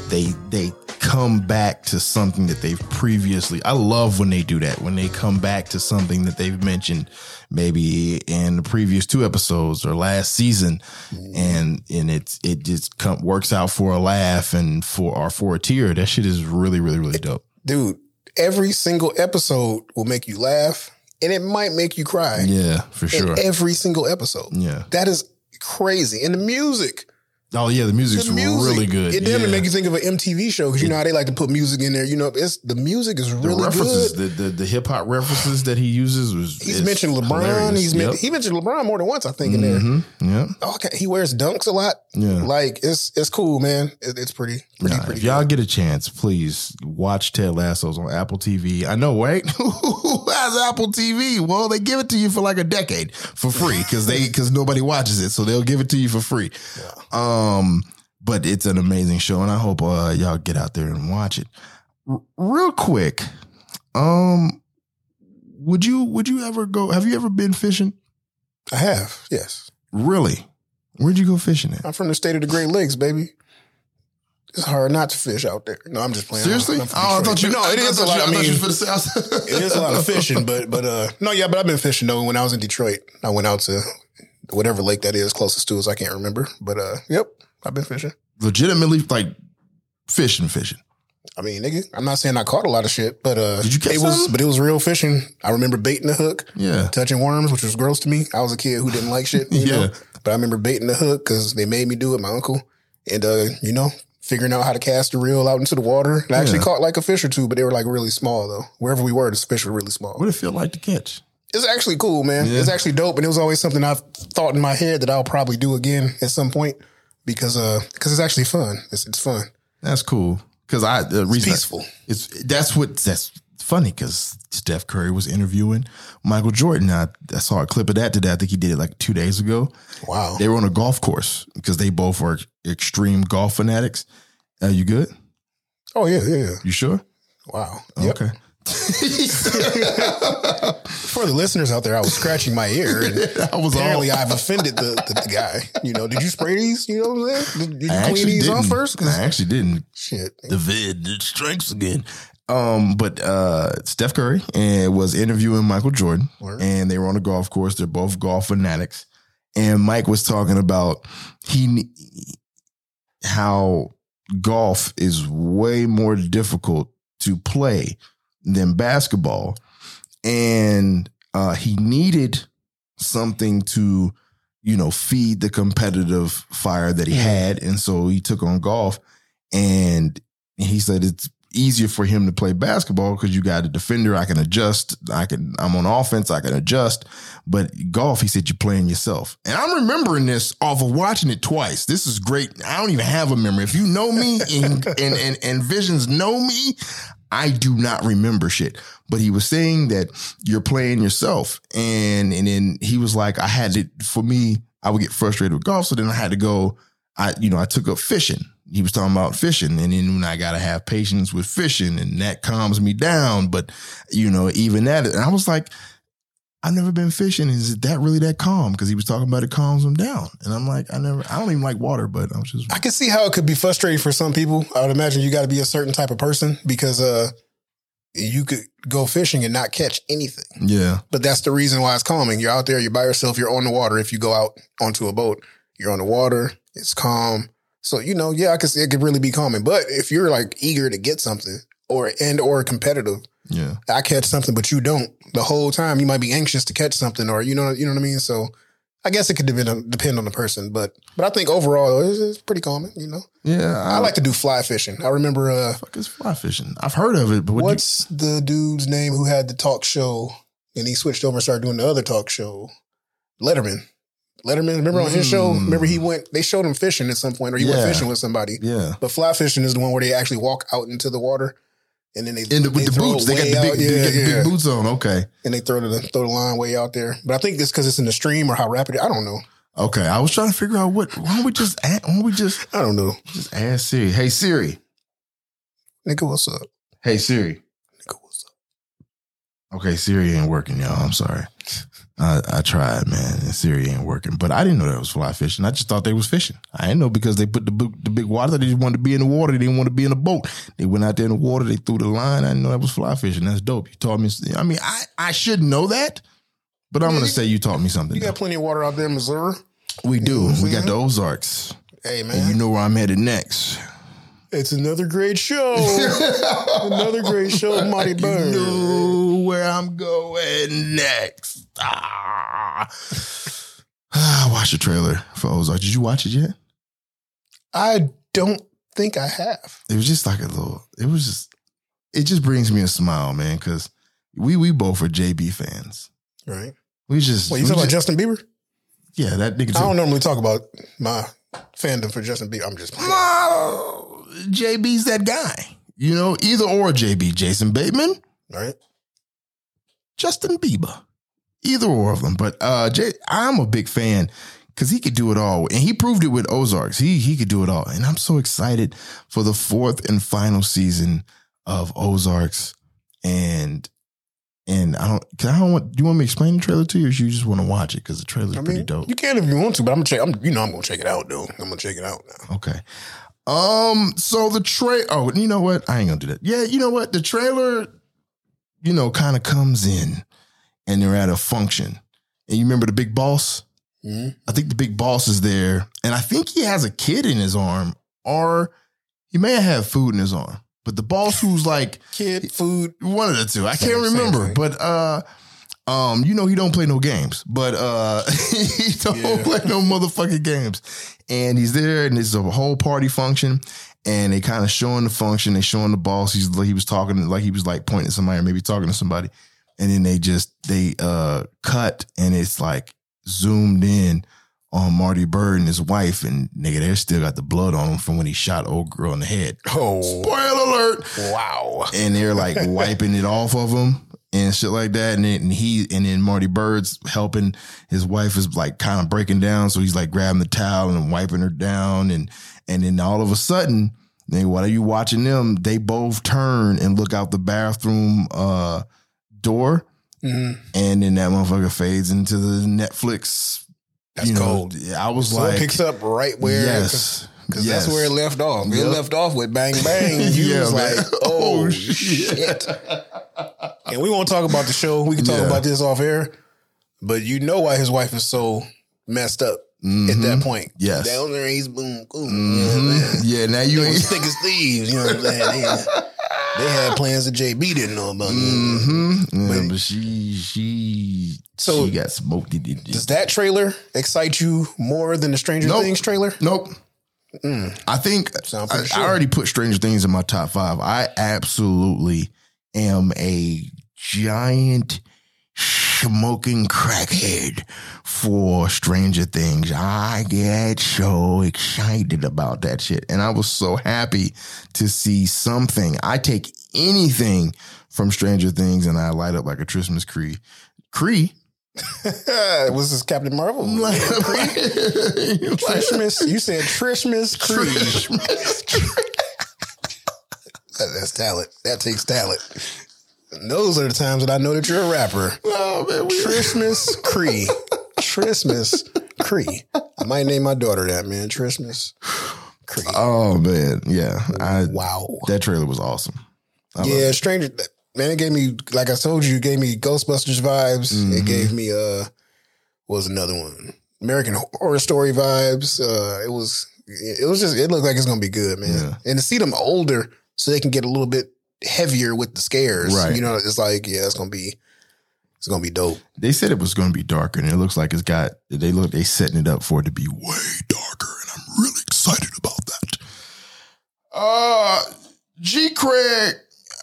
they they come back to something that they've previously. I love when they do that. When they come back to something that they've mentioned maybe in the previous two episodes or last season, mm-hmm. and and it's it just come, works out for a laugh and for or for a tear. That shit is really really really dope. Dude, every single episode will make you laugh, and it might make you cry. Yeah, for sure. every single episode. Yeah. That is crazy. And the music, Oh yeah, the music's the music, really good. It damn yeah. make you think of an MTV show because you know how they like to put music in there. You know, it's the music is the really references, good. the the, the hip hop references that he uses was. He's mentioned LeBron. hilarious. He's Yep. he mentioned LeBron more than once, I think, in there. Mhm. Yeah. Oh, okay. He wears dunks a lot. Yeah. Like it's it's cool, man. It, it's pretty pretty Nah, pretty. if y'all get a chance, please watch Ted Lasso's on Apple TV. I know, right? Who has Apple TV? Well, they give it to you for like a decade for free because they because nobody watches it, so they'll give it to you for free. Um, but it's an amazing show, and I hope uh, y'all get out there and watch it. R- real quick, um, would you would you ever go? Have you ever been fishing? I have yes. Really? Where'd you go fishing at? I'm from the state of the Great Lakes, baby. It's hard not to fish out there. No, I'm just playing. Seriously? I'm from Oh, I thought you. But no, it I is a lot. you- I I mean, for the south. it is a lot of fishing, but but uh no, yeah, but I've been fishing though. When I was in Detroit, I went out to whatever lake that is closest to us. I can't remember, but uh, yep, I've been fishing. legitimately like fishing, fishing. I mean, nigga, I'm not saying I caught a lot of shit, but uh, Did you catch it was, something? but it was real fishing. I remember baiting the hook, Yeah. touching worms, which was gross to me. I was a kid who didn't like shit, you Yeah. know. But I remember baiting the hook because they made me do it. My uncle, and uh, you know, figuring out how to cast the reel out into the water. And I actually caught like a fish or two, but they were like really small though. Wherever we were, the fish were really small. What did it feel like to catch? It's actually cool, man. Yeah. It's actually dope, and it was always something I've thought in my head that I'll probably do again at some point because uh because it's actually fun. It's it's fun. That's cool. Cause I the reason I- peaceful. it's that's what that's funny because Steph Curry was interviewing Michael Jordan. I, I saw a clip of that today. I think he did it like two days ago. Wow. They were on a golf course because they both are extreme golf fanatics. Are you good? Oh yeah, yeah, yeah. You sure? Wow. Yep. For the listeners out there, I was scratching my ear, and I was apparently all- I've offended the, the, the guy. You know, did you spray these? You know what I'm saying? Did, did you I clean these didn't. off first? I actually didn't. shit. the vid, the strengths again. Um, but uh, Steph Curry and was interviewing Michael Jordan, Word. and they were on a golf course. They're both golf fanatics, and Mike was talking about he how golf is way more difficult to play than basketball, and uh, he needed something to you know feed the competitive fire that he had, and so he took on golf and he said it's easier for him to play basketball because you got a defender. I can adjust. I can. I'm on offense. I can adjust. But golf, he said you're playing yourself. And I'm remembering this off of watching it twice. This is great. I don't even have a memory. If you know me and and and, and visions know me, I do not remember shit. But he was saying that you're playing yourself. And and then he was like, I had to for me, I would get frustrated with golf. So then I had to go, I, you know, I took up fishing. He was talking about fishing. And then when I gotta have patience with fishing and that calms me down. But you know, even that and I was like, I've never been fishing. Is it that really that calm? Because he was talking about it calms him down. And I'm like, I never I don't even like water, but I was just I can see how it could be frustrating for some people. I would imagine you got to be a certain type of person because uh, you could go fishing and not catch anything. Yeah. But that's the reason why it's calming. You're out there, you're by yourself, you're on the water. If you go out onto a boat, you're on the water, it's calm. So, you know, yeah, I could see it could really be calming. But if you're like eager to get something or and or competitive, Yeah. I catch something, but you don't the whole time. You might be anxious to catch something, or you know, you know what I mean. So, I guess it could depend on, depend on the person, but but I think overall it's, it's pretty common. You know, Yeah. I like to do fly fishing. I remember uh, fuck is fly fishing. I've heard of it, but what what's the dude's name who had the talk show and he switched over and started doing the other talk show, Letterman. Letterman, remember on his show? Mm. Remember he went. They showed him fishing at some point, or he Yeah. went fishing with somebody. yeah. But fly fishing is the one where they actually walk out into the water, and then they In the, with they the boots, they got the big, out. they Yeah, got the yeah. big boots on. Okay, and they throw the throw the line way out there. But I think it's because it's in the stream or how rapid. I don't know. okay. I was trying to figure out what. Why don't we just? Why don't we just I don't know. just ask Siri? Hey Siri. Nigga, what's up? Hey Siri. Nigga, what's up? Okay, Siri ain't working, y'all. I'm sorry. I, I tried, man, and Siri ain't working. But I didn't know that was fly fishing. I just thought they was fishing. I didn't know because they put the big, the big water. They just wanted to be in the water. They didn't want to be in a boat. They went out there in the water. They threw the line. I didn't know that was fly fishing. That's dope. You taught me. I mean, I I should know that, but I'm gonna say you taught me something. You got plenty of water out there in Missouri. We do. We got the Ozarks, Hey and man, you know where I'm headed next. It's another great show. another great show, Mighty You Byrde. know where I'm going next. Ah. I watched the trailer for Ozark. Did you watch it yet? I don't think I have. It was just like a little. It was just. It just brings me a smile, man, because we we both are JB fans. Right. We just. Wait, you we talking about Justin Bieber? Yeah, that nigga. I don't normally talk about my fandom for Justin Bieber. I'm just playing. JB's that guy. You know, either or JB, Jason Bateman, right. Justin Bieber. Either or of them. But uh Jay, I'm a big fan because he could do it all. And he proved it with Ozarks. He he could do it all. And I'm so excited for the fourth and final season of Ozarks. And and I don't cause I don't want do you want me to explain the trailer to you or you just want to watch it? Because the trailer's I pretty dope. you can if you want to, but I'm gonna check. I'm, you know, I'm gonna check it out though. I'm gonna check it out now. Okay. Um, so the tra oh, you know what? I ain't gonna do that. Yeah, you know what? The trailer, you know, kind of comes in and they're at a function. And you remember the big boss? Mhm. I think the big boss is there, and I think he has a kid in his arm, or he may have food in his arm. But the boss who's like Kid, food. one of the two. I can't remember, but uh, um, you know he don't play no games, but uh, he don't Yeah. play no motherfucking games. And he's there, and it's a whole party function, and they kind of showing the function. They showing the boss. He's he was talking like he was like pointing at somebody, or maybe talking to somebody, and then they just they uh cut, and it's like zoomed in on Marty Byrde and his wife, and nigga, they still got the blood on him from when he shot old girl in the head. Oh, Spoiler alert! wow. and they're like wiping it off of him and shit like that. And then and he and then Marty Byrde's helping his wife is like kind of breaking down, so he's like grabbing the towel and wiping her down, and and then all of a sudden, then while you watching them, they both turn and look out the bathroom uh door, Mhm. and then that motherfucker fades into the Netflix. That's you know, cold. I was So like, it picks up right where. yes, Because yes. that's where it left off. It left off with bang bang. You Yeah, was man. like, oh, Oh, shit. and we won't talk about the show. We can talk Yeah. about this off air. But you know why his wife is so messed up at Mhm. that point. Yes. Down there, he's boom, boom. You know what I'm Mhm. saying? Yeah, now you ain't. thick as thieves. You know what I'm saying? They, they had plans that JB didn't know about. Mm hmm Yeah, But- but she she So- she got smoked. Does that trailer excite you more than the Stranger Nope. Things trailer? Nope. I think I, pretty I already put Stranger Things in my top five. I absolutely am a giant smoking crackhead for Stranger Things. I get so excited about that shit. And I was so happy to see something. I take anything from Stranger Things and I light up like a Christmas tree. Cree? was this Captain Marvel? Like, Trishmas. You said Trishmas Creed. That- That's talent. That takes talent. Those are the times that I know that you're a rapper. Oh, man, we- Christmas Cree. Christmas Cree. I might name my daughter that, man. Christmas Cree. Oh man, yeah. I wow. that trailer was awesome. I Yeah, Stranger man, it gave me like I told you, it gave me Ghostbusters vibes. Mm-hmm. It gave me uh was another one? American Horror Story vibes. Uh it was it was just it looked like it's gonna be good, man. Yeah. And to see them older so they can get a little bit heavier with the scares. Right. You know, it's like, yeah, it's gonna be it's gonna be dope. They said it was going to be darker, and it looks like it's got. They look. They setting it up for it to be way darker, and I'm really excited about that. Uh, G. Craig,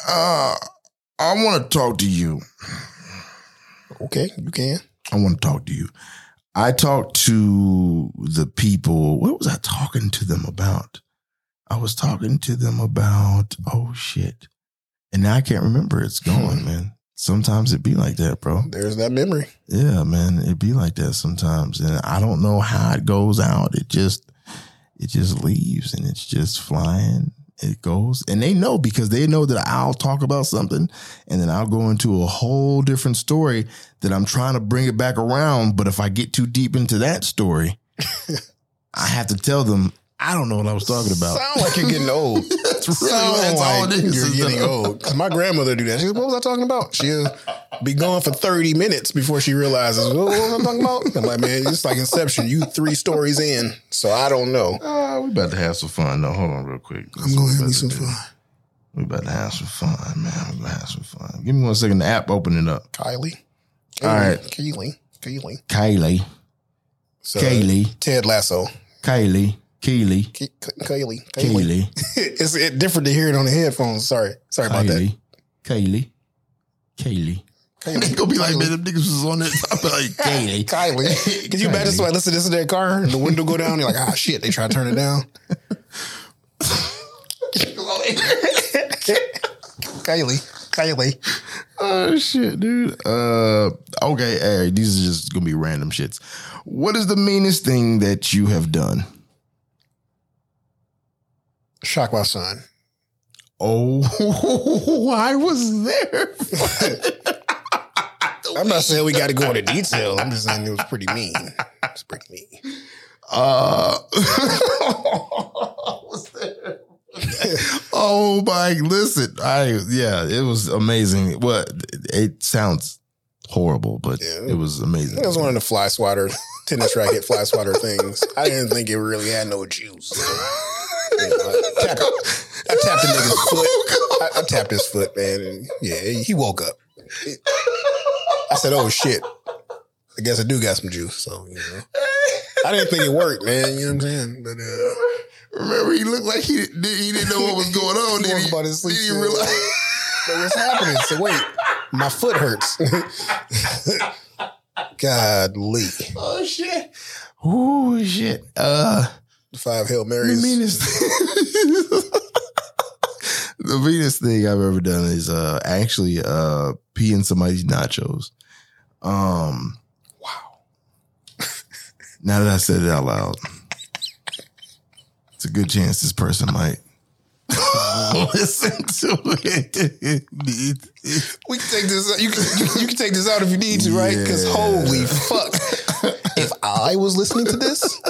uh, I want to talk to you. Okay, you can. I want to talk to you. I talked to the people. What was I talking to them about? I was talking to them about. Oh shit! And now I can't remember. It's hmm. gone, man. Sometimes it be like that, bro. There's that memory. Yeah, man, it be like that sometimes, and I don't know how it goes out. It just, it just leaves, and it's just flying. It goes, and they know because they know that I'll talk about something, and then I'll go into a whole different story that I'm trying to bring it back around. But if I get too deep into that story, I have to tell them I don't know what I was talking about. Sound like you're getting old. That's really Sound that's all it is. you're getting old. 'Cause my grandmother do that. She goes, "What was I talking about?" She'll be gone for thirty minutes before she realizes what, what was I talking about. I'm like, man, it's like Inception. You three stories in, so I don't know. Uh, we about to have some fun. No, hold on real quick. I'm gonna have We me about some do. fun. We about to have some fun, man. We about to have some fun. Give me one second. The app opening up. Kylie. All right. Keely. Keely. Kylie, So, Kaylee, Ted Lasso. Kylie, Keely, Ke- Ke- Kaylee. Kaylee. Kaylee, it's it, different to hear it on the headphones. Sorry. Sorry about that. Kylie, Kaylee, Kaylee. Kaylee. It's gonna be like, man, them niggas was on that top like Kaylee. Kylie. Can you imagine Kylie. somebody listen to this in their car and the window go down? You're like, ah, shit, they try to turn it down. Kylie. Kylie. Oh shit, dude. Uh, okay, all right. These are just gonna be random shits. What is the meanest thing that you have done? Shock my son. Oh, I was there. I'm not saying we got to go into detail. I'm just saying it was pretty mean. It's pretty mean. Uh, I was there. oh my! Listen, I yeah, it was amazing. What it sounds horrible, but Yeah. it was amazing. It was one of the fly swatter, tennis racket fly swatter things. I didn't think it really had no juice. I, tapped, I tapped the nigga's foot. I, I tapped his foot, man, and yeah, he woke up. I said, "Oh shit." I guess I do got some juice, so you know. I didn't think it worked, man. You know what I'm saying? But uh, Remember, he looked like he didn't, he didn't know what was going on. He did he? his sleep, Did he realize? what's happening? So wait, my foot hurts. Godly, Oh shit! Oh shit! Uh, five hail the marys. meanest. the meanest thing I've ever done is uh actually uh pee in somebody's nachos. Um. Wow. now that I said it out loud, it's a good chance this person might listen to it. We can take this. out. You can you, you can take this out if you need to, right? Because Yeah. holy fuck, if I was listening to this,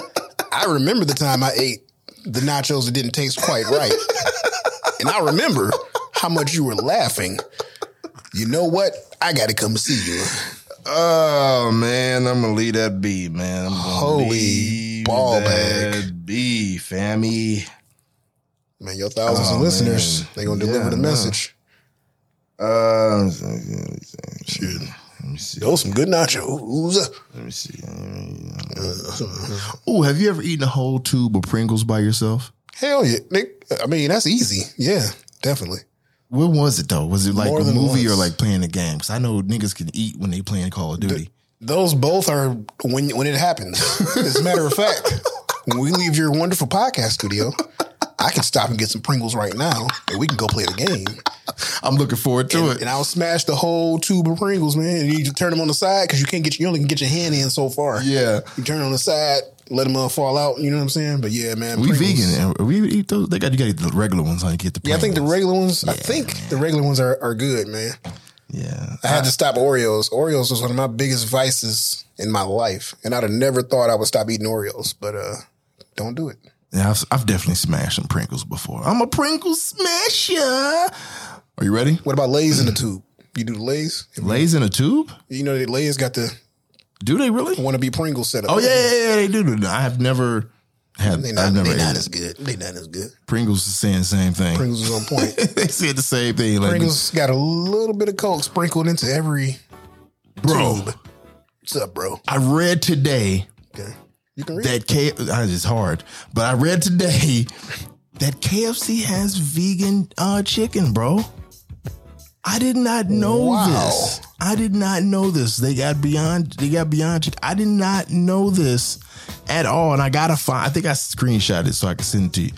I remember the time I ate the nachos that didn't taste quite right, and I remember how much you were laughing. You know what? I got to come see you. Oh man, I'm gonna leave that be, man. I'm gonna Holy leave ball that bag. be, fammy. Man, your thousands Oh, of listeners, man. they gonna deliver Yeah, the no. message. Uh, Let me see. Those some good nachos. Let me see. Oh, have you ever eaten a whole tube of Pringles by yourself? Hell yeah, Nick. I mean, that's easy. Yeah, definitely. What was it though? Was it like More a movie or like playing a game? Because I know niggas can eat when they playing Call of Duty. Those both are when when it happens. As a matter of fact, when we leave your wonderful podcast studio, I can stop and get some Pringles right now, and we can go play the game. I'm looking forward to And, it. and I'll smash the whole tube of Pringles, man. And you just turn them on the side because you can't get you only can get your hand in so far. yeah, You turn on the side, let them uh, fall out. You know what I'm saying? But yeah, man. we Pringles- vegan. and We eat those. They got you got to eat the regular ones. You get the Yeah, I think the regular ones. I think the regular ones are, are good, man. Yeah, I had to stop Oreos. Oreos was one of my biggest vices in my life, and I'd have never thought I would stop eating Oreos. But uh, don't do it. Yeah. I've, I've definitely smashed some Pringles before. I'm a Pringles smasher. Are you ready? What about Lay's in the tube? You do the Lay's? Lay's in a tube? You know that Lay's got the Do they really? want to be Pringles set up. Oh yeah, yeah, yeah, they do. do. I have never had. They not, I've never they eaten not it. as good. They not as good. Pringles is saying the same thing. Pringles is on point. they said the same thing. Like, Pringles got a little bit of Coke sprinkled into every bro, tube. What's up, bro? I read today Okay. You can read. that K. It's hard, but I read today that KFC has vegan uh, chicken, bro. I did not know Wow. this. I did not know this. They got beyond. They got beyond chicken. I did not know this at all, and I gotta find. I think I screenshot it so I can send it to you.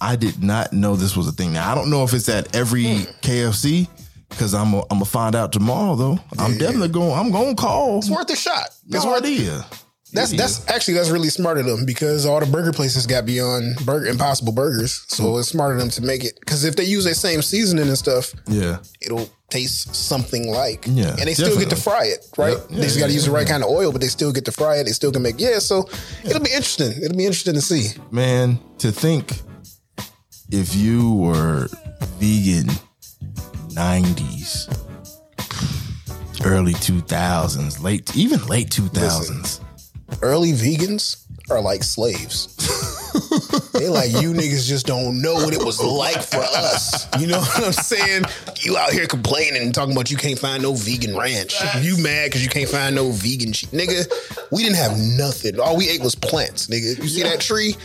I did not know this was a thing. Now I don't know if it's at every KFC because I'm gonna find out tomorrow though. I'm definitely going. I'm gonna call. It's worth a shot. No It's worth idea. That's that's actually that's really smart of them because all the burger places got beyond burger impossible burgers. So mm. it's smart of them to make it because if they use their same seasoning and stuff, Yeah. it'll taste something like. Yeah, And they still get to fry it, right? Yep. they Yeah, just got to yeah, use the right yeah. kind of oil, but they still get to fry it. They still can make yeah. So it'll be interesting. It'll be interesting to see. Man, to think if you were vegan 90s, early 2000s, late even late 2000s. Early vegans are like slaves. they like you niggas just don't know what it was like for us. You know what I'm saying? You out here complaining and talking about you can't find no vegan ranch. You mad because you can't find no vegan shit. Nigga, we didn't have nothing. All we ate was plants, nigga. You see that tree?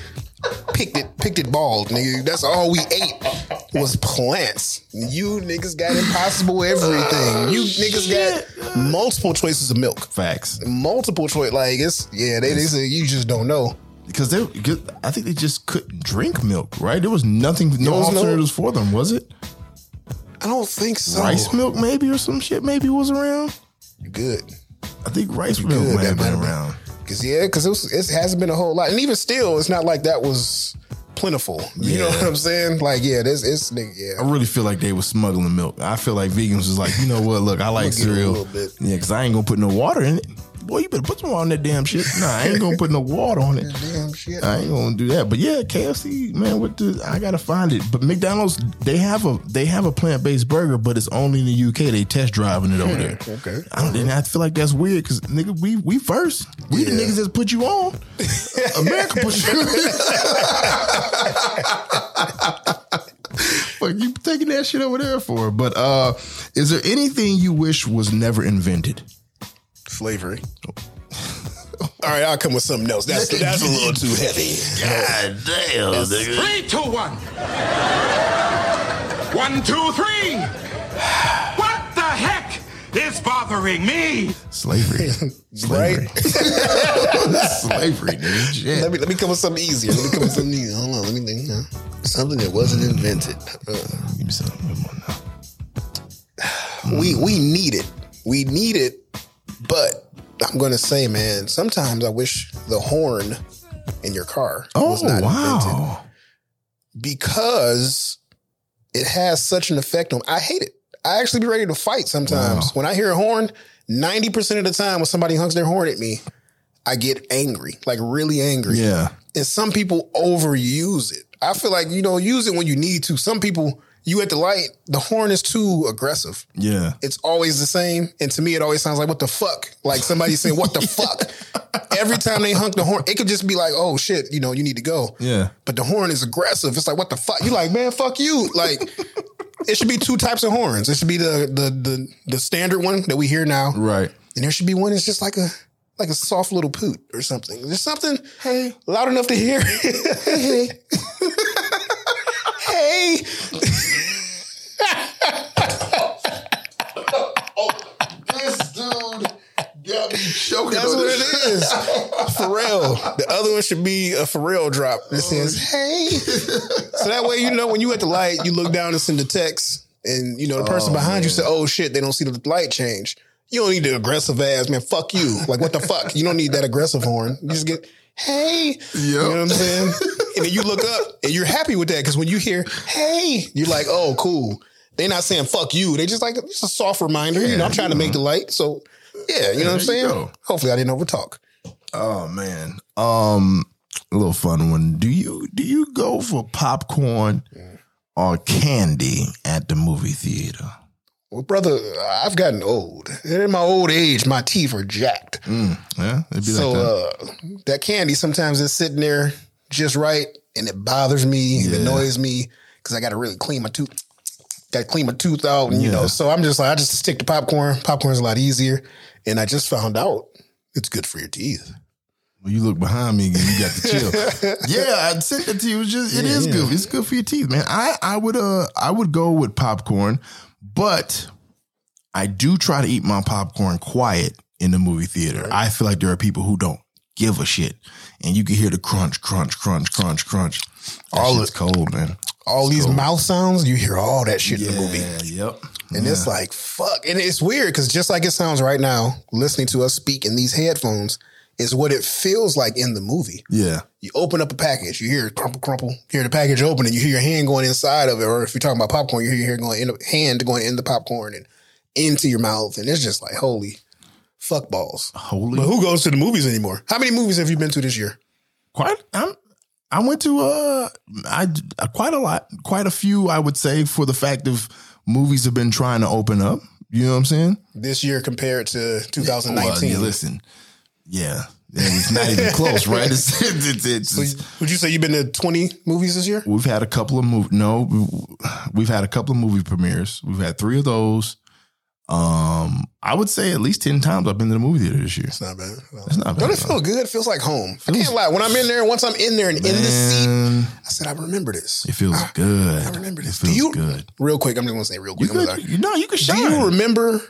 Picked it, picked it bald, nigga. That's all we ate was plants. You niggas got impossible everything. You niggas got multiple choices of milk Facts. multiple choice. Like it's yeah, they, they say you just don't know. Because they I think they just couldn't drink milk, right? There was nothing no was no- alternatives for them, was it? I don't think so. Rice milk maybe or some shit maybe was around. good. I think rice milk might that have been have been- around. Cause yeah, cause it, was, it hasn't been a whole lot, and even still, it's not like that was plentiful. You know what I'm saying? Like yeah, this it's nigga, yeah. I really feel like they were smuggling milk. I feel like vegans was like, you know what? Look, I like cereal. Yeah, because I ain't gonna put no water in it. Boy, you better put some water on that damn shit. Nah, I ain't gonna put no water on it. Damn shit. I ain't gonna do that. But yeah, KFC, man, what the I gotta find it. But McDonald's, they have a they have a plant based burger, but it's only in the UK. They test driving it over there. Okay. I don't. And I feel like that's weird because nigga, we we first. We the niggas that put you on. America put you. on. Fuck you taking that shit over there for? But uh, is there anything you wish was never invented? Slavery. All right, I'll come with something else. That's that's a little too heavy. God damn, nigga. Three, two, one. One, two, three. What the heck is bothering me? Slavery. Slavery. Right? Slavery, nigga. Shit. Let me let me come with something easier. Let me come with something easier. Hold on, let me think. huh? Something that wasn't invented. Uh, Give me something. Come on now. we we need it. We need it, but I'm gonna say, man, sometimes I wish the horn in your car Oh was not invented because it has such an effect on. I hate it. I actually be ready to fight sometimes when I hear a horn. Ninety percent of the time, when somebody honks their horn at me, I get angry, like really angry. Yeah. and some people overuse it. I feel like you know, use it when you need to. Some people, you at the light, the horn is too aggressive. Yeah. It's always the same, and to me, it always sounds like "what the fuck," like somebody saying "what the fuck." Every time they hunk the horn, it could just be like, "Oh shit," you know, you need to go. Yeah. But the horn is aggressive. It's like, "what the fuck?" You like, man, fuck you. Like, it should be two types of horns. It should be the the the the standard one that we hear now, Right. and there should be one that's just like a like a soft little poot or something. There's something hey loud enough to hear. hey, hey. Got me choking. That's what this it is. Pharrell. The other one should be a Pharrell drop that says, hey. So that way, you know, when you at the light, you look down and send the text, and, you know, the person behind you said, oh shit, they don't see the light change. You don't need the aggressive ass, man. Fuck you. Like, what the fuck? You don't need that aggressive horn. You just get, hey. You know what I'm saying? and then you look up and you're happy with that because when you hear, hey, you're like, oh, cool. They're not saying fuck you. They just like, it's a soft reminder. you know, I'm trying to make the light. So, yeah, you know what I'm saying? go. Hopefully, I didn't overtalk. Oh man. Um a little fun one. Do you do you go for popcorn or candy at the movie theater? Well, brother, I've gotten old. And in my old age, my teeth are jacked. Yeah, it'd be so like that. uh, that candy sometimes is sitting there just right, and it bothers me, it annoys me because I got to really clean my tooth. Got to clean my tooth out, and you know. So I'm just like, I just stick to popcorn. Popcorn's a lot easier, and I just found out it's good for your teeth. When you look behind me and you got the chill. yeah, I sent it to you. It's just it is good. It's good for your teeth, man. I I would uh I would go with popcorn, but I do try to eat my popcorn quiet in the movie theater. I feel like there are people who don't give a shit, and you can hear the crunch, crunch, crunch, crunch, crunch. All it's cold, man. All these mouth sounds, you hear all that shit in the movie. Yep. And it's like, fuck. And it's weird because just like it sounds right now, listening to us speak in these headphones is what it feels like in the movie. Yeah. You open up a package, you hear crumple, crumple, you hear the package open, and you hear your hand going inside of it. Or if you're talking about popcorn, you hear your hand going in the hand going in the popcorn and into your mouth. And it's just like, holy fuck balls. Holy But who goes to the movies anymore? How many movies have you been to this year? quite I'm, I went to uh I uh, quite a lot, quite a few I would say for the fact of movies have been trying to open up. You know what I'm saying? This year compared to Well, 2019. yeah, listen, yeah, it's not even close, right? It's, it's, it's, it's- Would you say you've been to 20 movies this year? we've had a couple of movie. No, we've had a couple of movie premieres. We've had three of those. Um, I would say at least ten times I've been to the movie theater this year. It's not bad. It's not bad. Don't it feel good? It feels like home. I can't lie. When I'm in there, once I'm in there and in the seat, I said, I remember this. it feels good. I remember this. It Do feels you, good. Real quick, I'm just gonna say real quick. I'm could, you know, you could Do you remember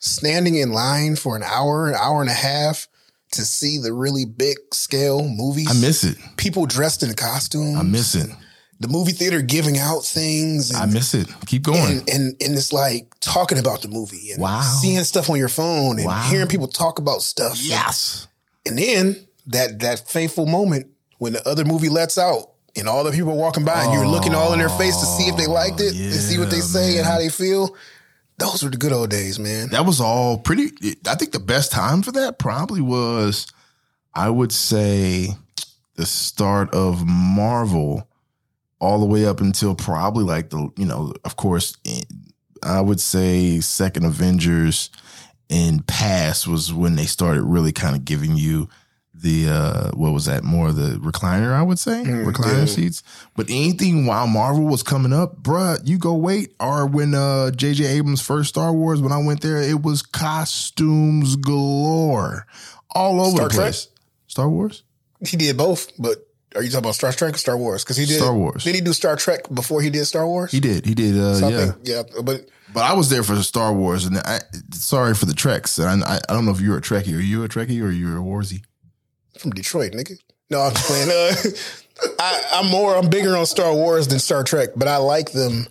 standing in line for an hour, an hour and a half to see the really big scale movies? I miss it. people dressed in costumes. I miss it. The movie theater giving out things. And, I miss it. Keep going. and, and and it's like talking about the movie and Wow. seeing stuff on your phone and Wow. hearing people talk about stuff. yes. And then that that fateful moment when the other movie lets out and all the people are walking by and you're looking all in their face to see if they liked it and see what they yeah, say and how they feel. Those were the good old days, man. That was all pretty. I think the best time for that probably was, I would say, the start of Marvel, all the way up until probably like the, you know, of course, I would say Second Avengers and past was when they started really kind of giving you the uh what was that more the recliner i would say recliner yeah. seats but anything while marvel was coming up bruh you go wait or when uh jj abrams first star wars when i went there it was costumes galore all over Star the Trek? place star wars He did both, but are you talking about Star Trek or Star Wars? Because he did Star Wars. Did he do Star Trek before he did Star Wars? he did he did uh So I yeah think- yeah. But but i was there for Star wars and i sorry for the treks and i, I don't know if you're a trekkie are you a trekkie or you're a warsy from Detroit, nigga. No, I'm just playing. Uh, I, I'm more, I'm bigger on Star Wars than Star Trek, but I like them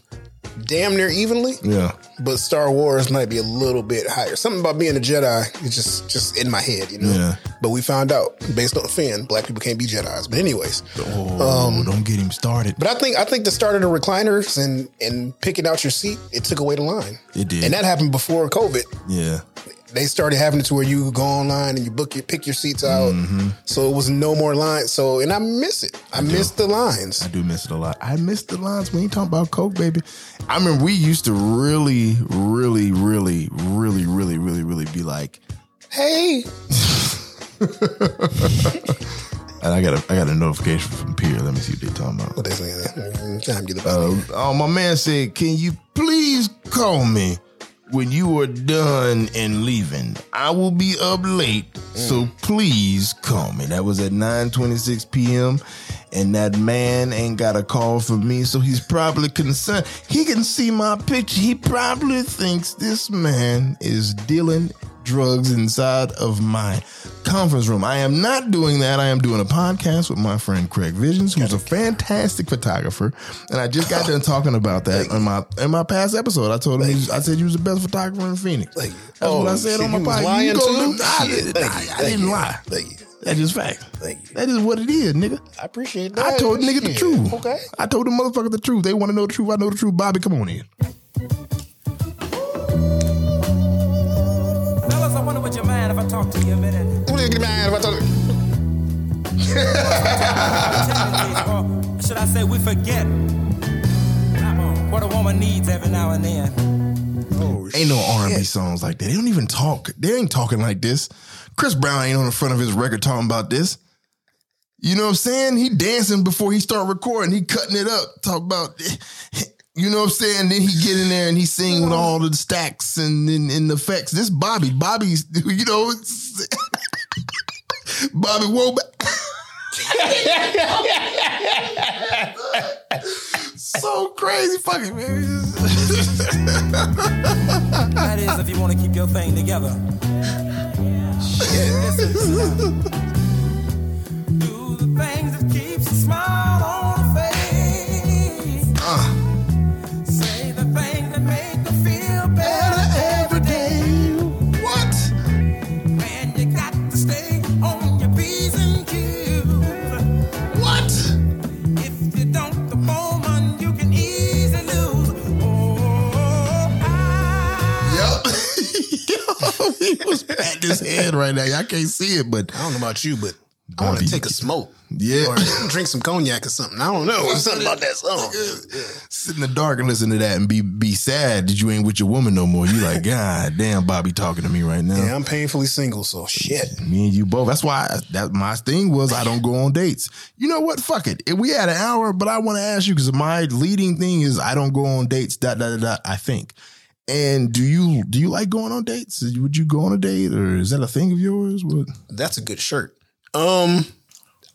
damn near evenly. yeah But Star Wars might be a little bit higher. Something about being a Jedi is just just in my head, you know. Yeah. But we found out based on the fan, black people can't be Jedi's. But anyways, oh um, don't get him started but I think I think the start of the recliners and and picking out your seat, it took away the line. It did. and that happened before COVID. yeah they started having it to where you go online and you book your pick your seats out. Mm-hmm. So it was no more lines. So and I miss it. I, miss the lines. I do miss it a lot. I miss the lines when you talk about Coke, baby. I mean, we used to really, really, really, really, really, really, really be like, Hey, and I got a, I got a notification from here. Let me see what they talking about. What they saying? Time get about Uh, oh, my man said, "Can you please call me when you are done and leaving? I will be up late, so mm. please call me." That was at 9:26 p.m. And that man ain't got a call from me, so he's probably concerned. He can see my picture. He probably thinks this man is dealing drugs inside of my conference room. I am not doing that. I am doing a podcast with my friend Craig Visions, who's a fantastic photographer, and I just got done talking about that in my in my past episode. I told him he was- I said you was the best photographer in Phoenix. Thank you. That's what I Oh, said shit, on my you was podcast. lying You go too? look- I, Shit, didn't- thank I- I thank didn't you. lie. Thank you. That's just fact. Thank you. That is what it is, nigga. I appreciate that. I told nigga the Shit. truth. Okay. I told the motherfucker the truth. They want to know the truth. I know the truth. Bobby, come on in. You I talk to you a minute? Who did get mad if I told or should I say we forget what a woman needs every now and then? Oh, Ain't no R and B songs like that. They don't even talk. They ain't talking like this. Chris Brown ain't on the front of his record talking about this. You know what I'm saying? He dancing before he start recording. He cutting it up. Talk about, you know what I'm saying? Then he get in there and he sing with all the stacks and and, and the effects. This Bobby, Bobby's, you know, it's- Bobby Womack. so crazy, fucking man. That is, if you want to keep your thing together. Listen, he was patting his head right now. Y'all can't see it, but I don't know about you, but I want to take a smoke. Yeah. Or drink some cognac or something. I don't know. Something about that song. sit in the dark and listen to that and be be sad that you ain't with your woman no more. You like, God damn, Bobby talking to me right now. Yeah, I'm painfully single, so shit. Me and you both. That's why I, that my thing was I don't go on dates. You know what? Fuck it. If we had an hour, but I want to ask you because my leading thing is I don't go on dates. Dot dot dot. dot I think. And do you do you like going on dates? Would you go on a date, or is that a thing of yours? What? That's a good shirt. Um,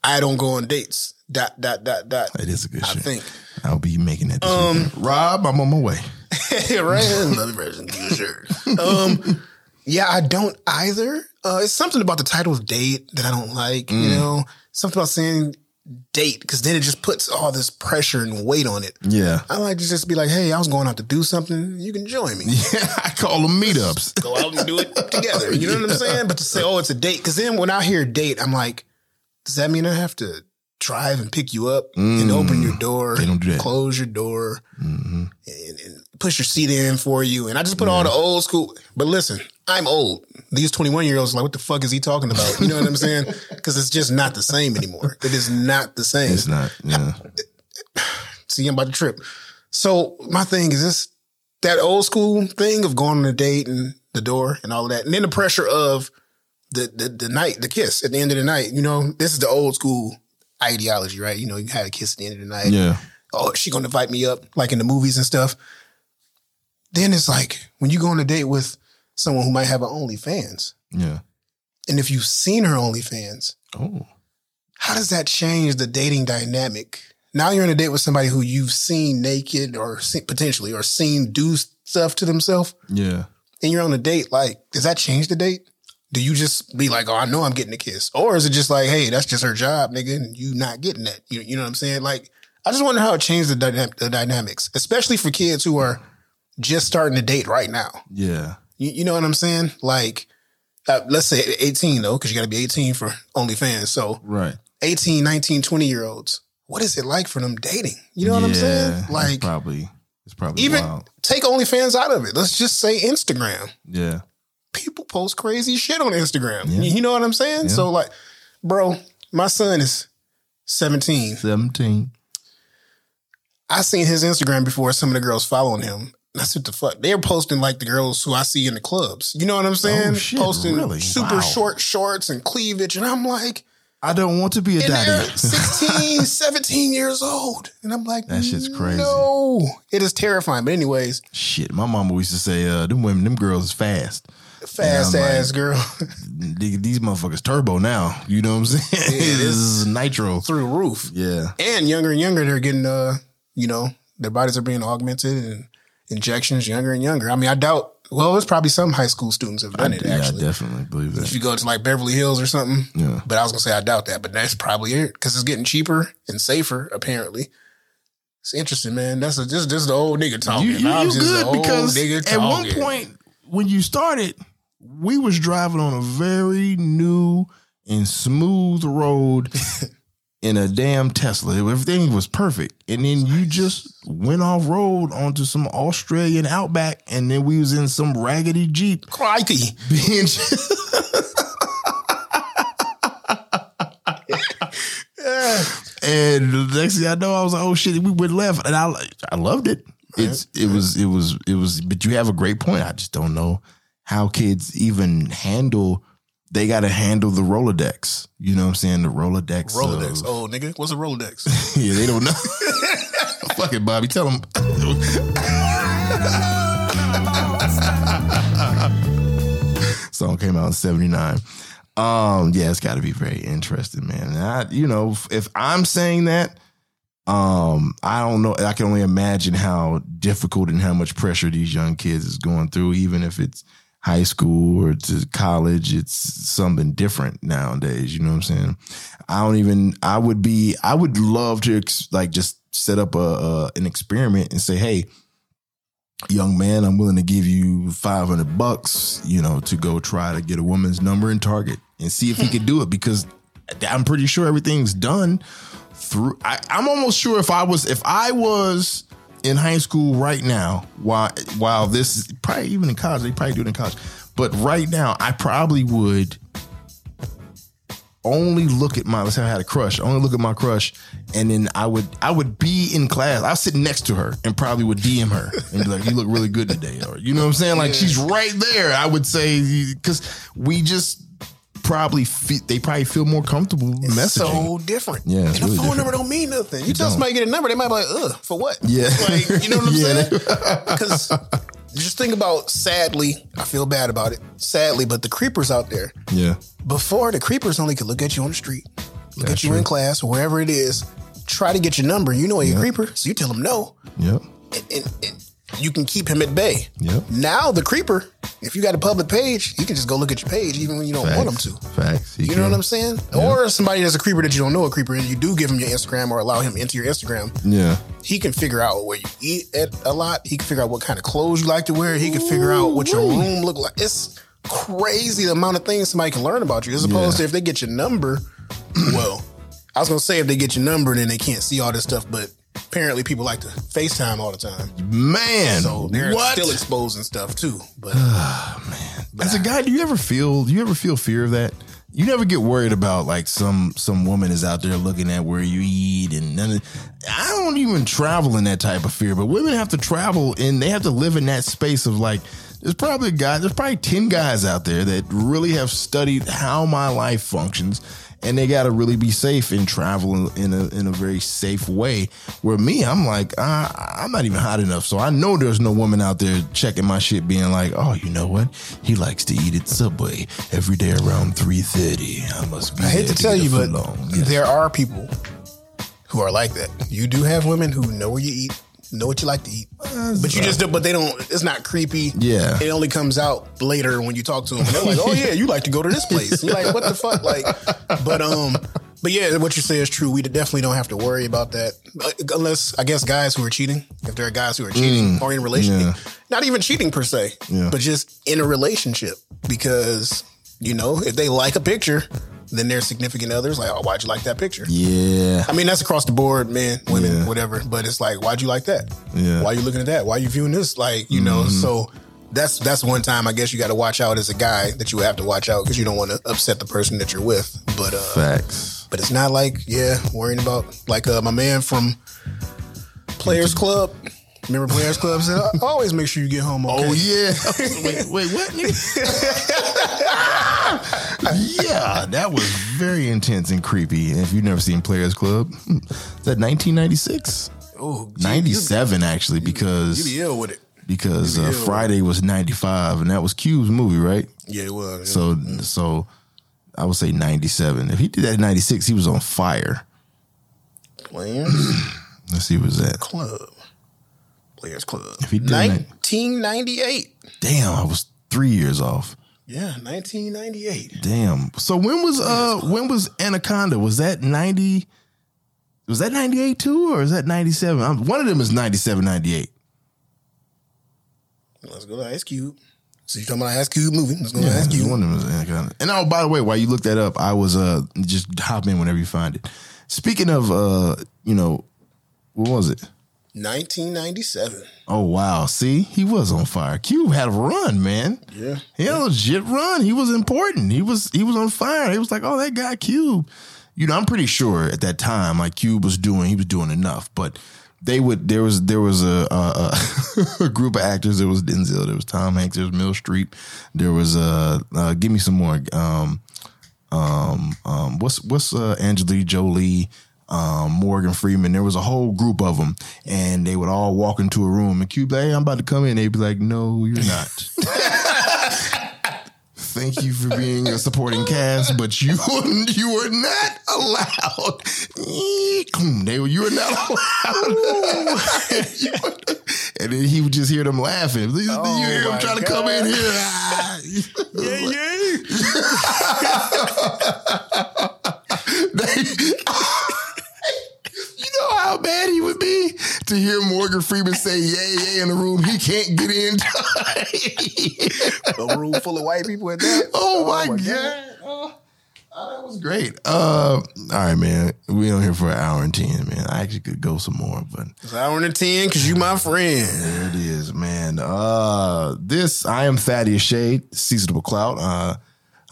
I don't go on dates. Dot dot dot dot. It is a good I shit. think. I'll be making that. Um, Rob, I'm on my way. right? Another version. Good shirt. Um, yeah, I don't either. Uh, it's something about the title of date that I don't like. You know, something about saying date because then it just puts all this pressure and weight on it. Yeah, I like to just be like, hey, I was going out to do something. You can join me. yeah. I call them meetups. Go out and do it together. You know what I'm saying? But to say, oh, it's a date, because then when I hear date, I'm like, does that mean I have to drive and pick you up and open your mm. door, They don't do that. close your door, mm-hmm. and, and push your seat in for you? And I just put all the old school. But listen, I'm old. These 21 year olds like, what the fuck is he talking about? You know what I'm saying? Because it's just not the same anymore. It is not the same. It's not. Yeah. See, I'm about to trip. So my thing is this that old school thing of going on a date and the door and all of that. And then the pressure of the, the the night, the kiss at the end of the night. You know, this is the old school ideology, right? You know, you had a kiss at the end of the night. Yeah. Oh, she gonna invite me up, like in the movies and stuff. Then it's like when you go on a date with someone who might have an OnlyFans, Yeah. and if you've seen her OnlyFans, Oh. how does that change the dating dynamic? Now you're on a date with somebody who you've seen naked or seen, potentially or seen do stuff to themselves, Yeah. and you're on a date. Like, does that change the date? Do you just be like, "Oh, I know I'm getting a kiss," or is it just like, "Hey, that's just her job, nigga, and you not getting that"? You, you know what I'm saying? Like, I just wonder how it changed the, dyna- the dynamics, especially for kids who are just starting to date right now. Yeah. You, you know what I'm saying? Like, uh, let's say 18 though, because you got to be 18 for OnlyFans. So Right. 18, 19, 20 year olds, what is it like for them dating? You know what I'm Yeah, saying? it's Like, probably it's probably even wild. take OnlyFans out of it. Let's just say Instagram. Yeah. People post crazy shit on Instagram. Yeah. You know what I'm saying? Yeah. So, like, bro, my son is 17. Seventeen. I seen his Instagram before some of the girls following him. I said, the fuck? They're posting like the girls who I see in the clubs. You know what I'm saying? Oh, shit, posting really? super Wow. short shorts and cleavage. And I'm like, I don't want to be a daddy. 16, 17 years old. And I'm like, That shit's crazy. No, it is terrifying. But anyways, Shit, my mama used to say, uh, them women, them girls is fast. fast I'm like- ass girl These motherfuckers turbo now. You know what I'm saying? Yeah, it this is. is nitro. through roof. Yeah. And younger and younger, they're getting, uh, you know, their bodies are being augmented and injections younger and younger. I mean, I doubt, well, it's probably some high school students have done it yeah, I actually. definitely believe that. if you go to like Beverly Hills or something. Yeah. But I was gonna say I doubt that, but that's probably it because it's getting cheaper and safer apparently. It's interesting, man. That's a, just just the old nigga talking. You, you, I'm you just good old because nigga at one point when you started, we was driving on a very new and smooth road in a damn Tesla. Everything was perfect. And then you just went off road onto some Australian outback and then we was in some raggedy Jeep crikey, being And the next thing I know, I was like, "Oh shit!" We went left, and I I loved it. It's it was it was it was. But you have a great point. I just don't know how kids even handle. They got to handle the Rolodex. You know what I'm saying? The Rolodex. Rolodex. of- Oh nigga, what's a Rolodex? yeah, they don't know. Fuck it, Bobby. Tell them. Song came out in '79. Um, yeah, it's got to be very interesting, man. And I, you know, if- if I'm saying that, um, I don't know. I can only imagine how difficult and how much pressure these young kids is going through, even if it's high school or to college. It's something different nowadays. You know what I'm saying? I don't even. I would be. I would love to ex- like just set up a, a an experiment and say, hey, young man, I'm willing to give you 500 bucks, you know, to go try to get a woman's number in Target and see if he could do it because I'm pretty sure everything's done through. I, I'm almost sure if I was, if I was in high school right now, while, while this is probably even in college, they probably do it in college, but right now, I probably would only look at my let's say I had a crush, only look at my crush, and then I would I would be in class. I was sitting next to her and probably would DM her and be like, "You look really good today," or you know what I'm saying? Like she's right there. I would say because we just probably they probably feel more comfortable messaging. so different. Yeah, it's and a really phone different. number don't mean nothing. You tell don't. somebody to get a number, they might be like, ugh, for what? Yeah. Like, you know what I'm Yeah, saying? Because just think about sadly, I feel bad about it. Sadly, but the creepers out there. yeah, Before the creepers only could look at you on the street, look That's at you true. in class or wherever it is, try to get your number. You know you're a creeper, so you tell them no, yep, and, and, and you can keep him at bay. Yep. Now the creeper, if you got a public page, you can just go look at your page even when you don't want them to. Facts. He You know what. I'm saying? Or somebody that's a creeper that you don't know a creeper, and you do give him your Instagram or allow him into your Instagram. Yeah, He can figure out where you eat at a lot. He can figure out what kind of clothes you like to wear. He can figure out what your room look like. It's crazy the amount of things somebody can learn about you. As opposed Yeah. to if they get your number, well, I was gonna say if they get your number and then they can't see all this stuff, but apparently people like to FaceTime all the time. man. So they're what? still exposing stuff too. But man, As a guy, do you ever feel do you ever feel fear of that? You never get worried about like some some woman is out there looking at where you eat and none of, I don't even travel in that type of fear, but women have to travel and they have to live in that space of like there's probably a guy, there's probably 10 guys out there that really have studied how my life functions and they got to really be safe and travel in a in a very safe way. Where me, I'm like, uh, I'm not even hot enough, so I know there's no woman out there checking my shit, being like, oh, you know what? He likes to eat at Subway every day around three thirty. I must be. I hate there to tell you, but. Yes. there are people who are like that. You do have women who know where you eat, know what you like to eat, but you just but they don't. It's not creepy. Yeah. it only comes out later when you talk to them. And they're like, "Oh yeah, you like to go to this place." You're like, "What the fuck?" Like, but um, but yeah, what you say is true. We definitely don't have to worry about that, Uh, unless I guess guys who are cheating. If there are guys who are cheating or in relationship, yeah. not even cheating per se, Yeah. but just in a relationship because you know if they like a picture. Then their significant others like, oh, why'd you like that picture? yeah, I mean, that's across the board, men, women, Yeah. whatever. But it's like, why'd you like that? Yeah. Mm-hmm. Why you looking at that? Why are you viewing this? Like, you know, so that's that's one time I guess you got to watch out as a guy that you have to watch out because you don't want to upset the person that you're with. But uh, facts. but it's not like yeah, worrying about like uh, my man from Players Club. Remember Players Club said, always make sure you get home okay. Oh yeah. wait, wait, what? nigga? yeah, that was very intense and creepy. If you've never seen Players Club, hmm, is that 1996? Oh, 97 actually, because you be ill with it. because uh. Friday was 95, and that was Cube's movie, right? Yeah, it was. So so I would say 97. If he did that in 96, he was on fire. Players Let's see what's that. Club. Players Club. If he did 1998. Damn, I was three years off. Yeah, 1998. Damn. So when was uh when was Anaconda? Was that 90 Was that 98 too or is that 97? I'm, one of them is 97 98. Let's go to Ice Cube. So you talking about Ice Cube movie? Let's go to Ice Cube. One of them is Anaconda. And oh by the way, while you look that up, I was uh just hop in whenever you find it. Speaking of uh, you know, what was it? 1997. Oh wow! See, he was on fire. Cube had a run, man. Yeah. He had a legit run. He was important. He was he was on fire. He was like, oh, that guy Cube. You know, I'm pretty sure at that time, like Cube was doing, he was doing enough. But they would there was there was a a, a group of actors. There was Denzel. There was Tom Hanks. There was Meryl Streep. There was uh, uh give me some more. Um, um, um, what's what's uh, Angelina Jolie, um, Morgan Freeman. There was a whole group of them, and they would all walk into a room. And Cube, hey, I'm about to come in. They'd be like, No, you're not. Thank you for being a supporting cast, but you you were not allowed. They were you were not allowed. And then he would just hear them laughing. you hear him trying to come in here. Ah. Yeah, yeah. You know how bad he would be to hear Morgan Freeman say "yay yay" in the room. He can't get in. A room full of white people at that. oh, my, god! Oh, oh, that was great. Uh, all right, man. We on here for an hour and ten, man. I actually could go some more, but It's hour and 10 because you my friend. there it is, man. Uh, this I am Thaddeus Shade, Seasonable Clout. Uh,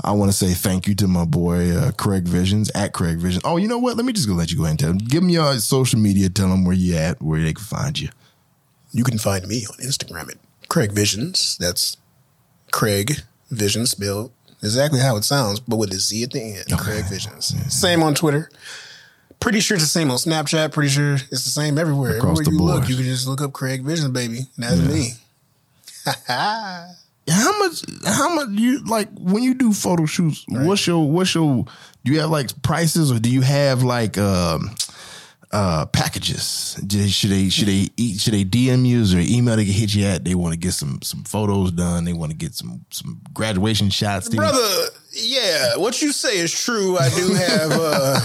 I want to say thank you to my boy uh, Craig Visions at Craig Visions. Oh, you know what? Let me just go let you go ahead and tell them. Give them your social media. Tell them where you at, where they can find you. You can find me on Instagram at Craig Visions. That's Craig Visions spelled exactly how it sounds, but with a Z at the end. Craig Visions. Same on Twitter. Pretty sure it's the same on Snapchat. Pretty sure it's the same everywhere. Across everywhere the you board. look, you can just look up Craig Visions, baby. And that's me. How much? How much you like when you do photo shoots? What's your what's your? Do you have like prices or do you have like um uh packages? They- Should they should they eat should they DM you or email they can hit you at? They want to get some some photos done. They want to get some some graduation shots. Brother, yeah, what you say is true. I do have uh,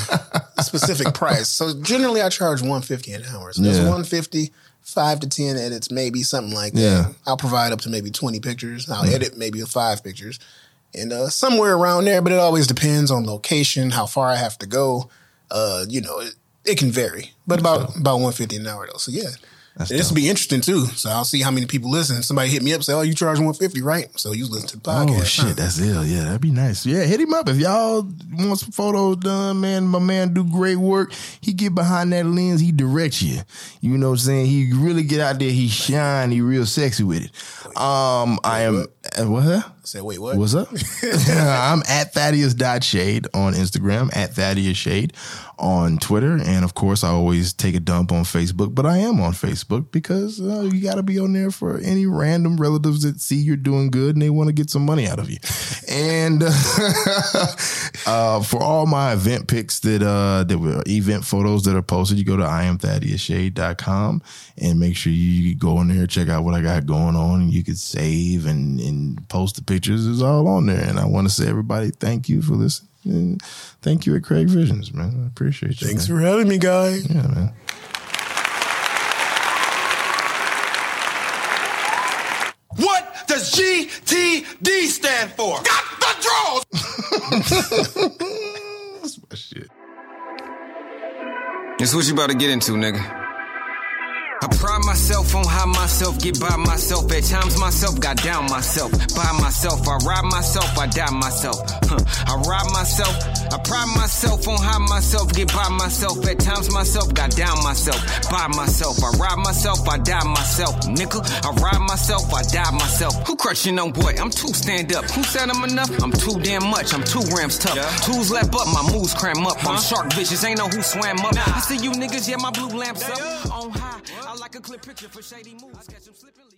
a specific price. So generally I charge 150 an hour. So that's Yeah. 150, five to 10 edits, maybe something like that. Yeah. I'll provide up to maybe 20 pictures. I'll edit maybe five pictures. And uh, somewhere around there, but it always depends on location, how far I have to go. Uh, you know, it, it can vary. But about about 150 an hour though. So yeah. This will be interesting too. So I'll see how many people listen. Somebody hit me up, say, "Oh, you charge 150, right?" So you listen to the podcast. Oh huh? shit, that's ill. Yeah, that'd be nice. Yeah, hit him up if y'all want some photos done, man. My man do great work. He get behind that lens, he directs you. You know what I'm saying? He really get out there, he shine, he real sexy with it. Um, I am uh, what? Huh? Say, wait, what? What's up? I'm at Thaddeus.shade on Instagram, at Thaddeus Shade on Twitter. And of course, I always take a dump on Facebook, but I am on Facebook because uh, you got to be on there for any random relatives that see you're doing good and they want to get some money out of you. and uh, for all my event pics that, uh, that were event photos that are posted, you go to iamthaddeusshade.com and make sure you go in there, check out what I got going on. And you can save and, and post the pictures. It's all on there. And I want to say, everybody, thank you for listening. And thank you at Craig Visions, man. I appreciate you. Thanks man. for having me, guy. Yeah, man. What does GTD stand for? Got the draws! That's my shit. This what you about to get into, nigga. I pride myself on how myself get by myself. At times myself got down myself. By myself, I ride myself, I die myself. Huh. I ride myself. I pride myself on how myself get by myself. At times myself got down myself. By myself, I ride myself, I die myself. Nickel, I ride myself, I die myself. Who crushing on boy? I'm too stand up. Who said I'm enough? I'm too damn much. I'm two rams tough. Tools lap up, my moves cram up. I'm shark vicious. Ain't know who swam up. I see you niggas, yeah, my blue lamps up. On high, I like a clear picture for shady moves. Catch 'em slipping,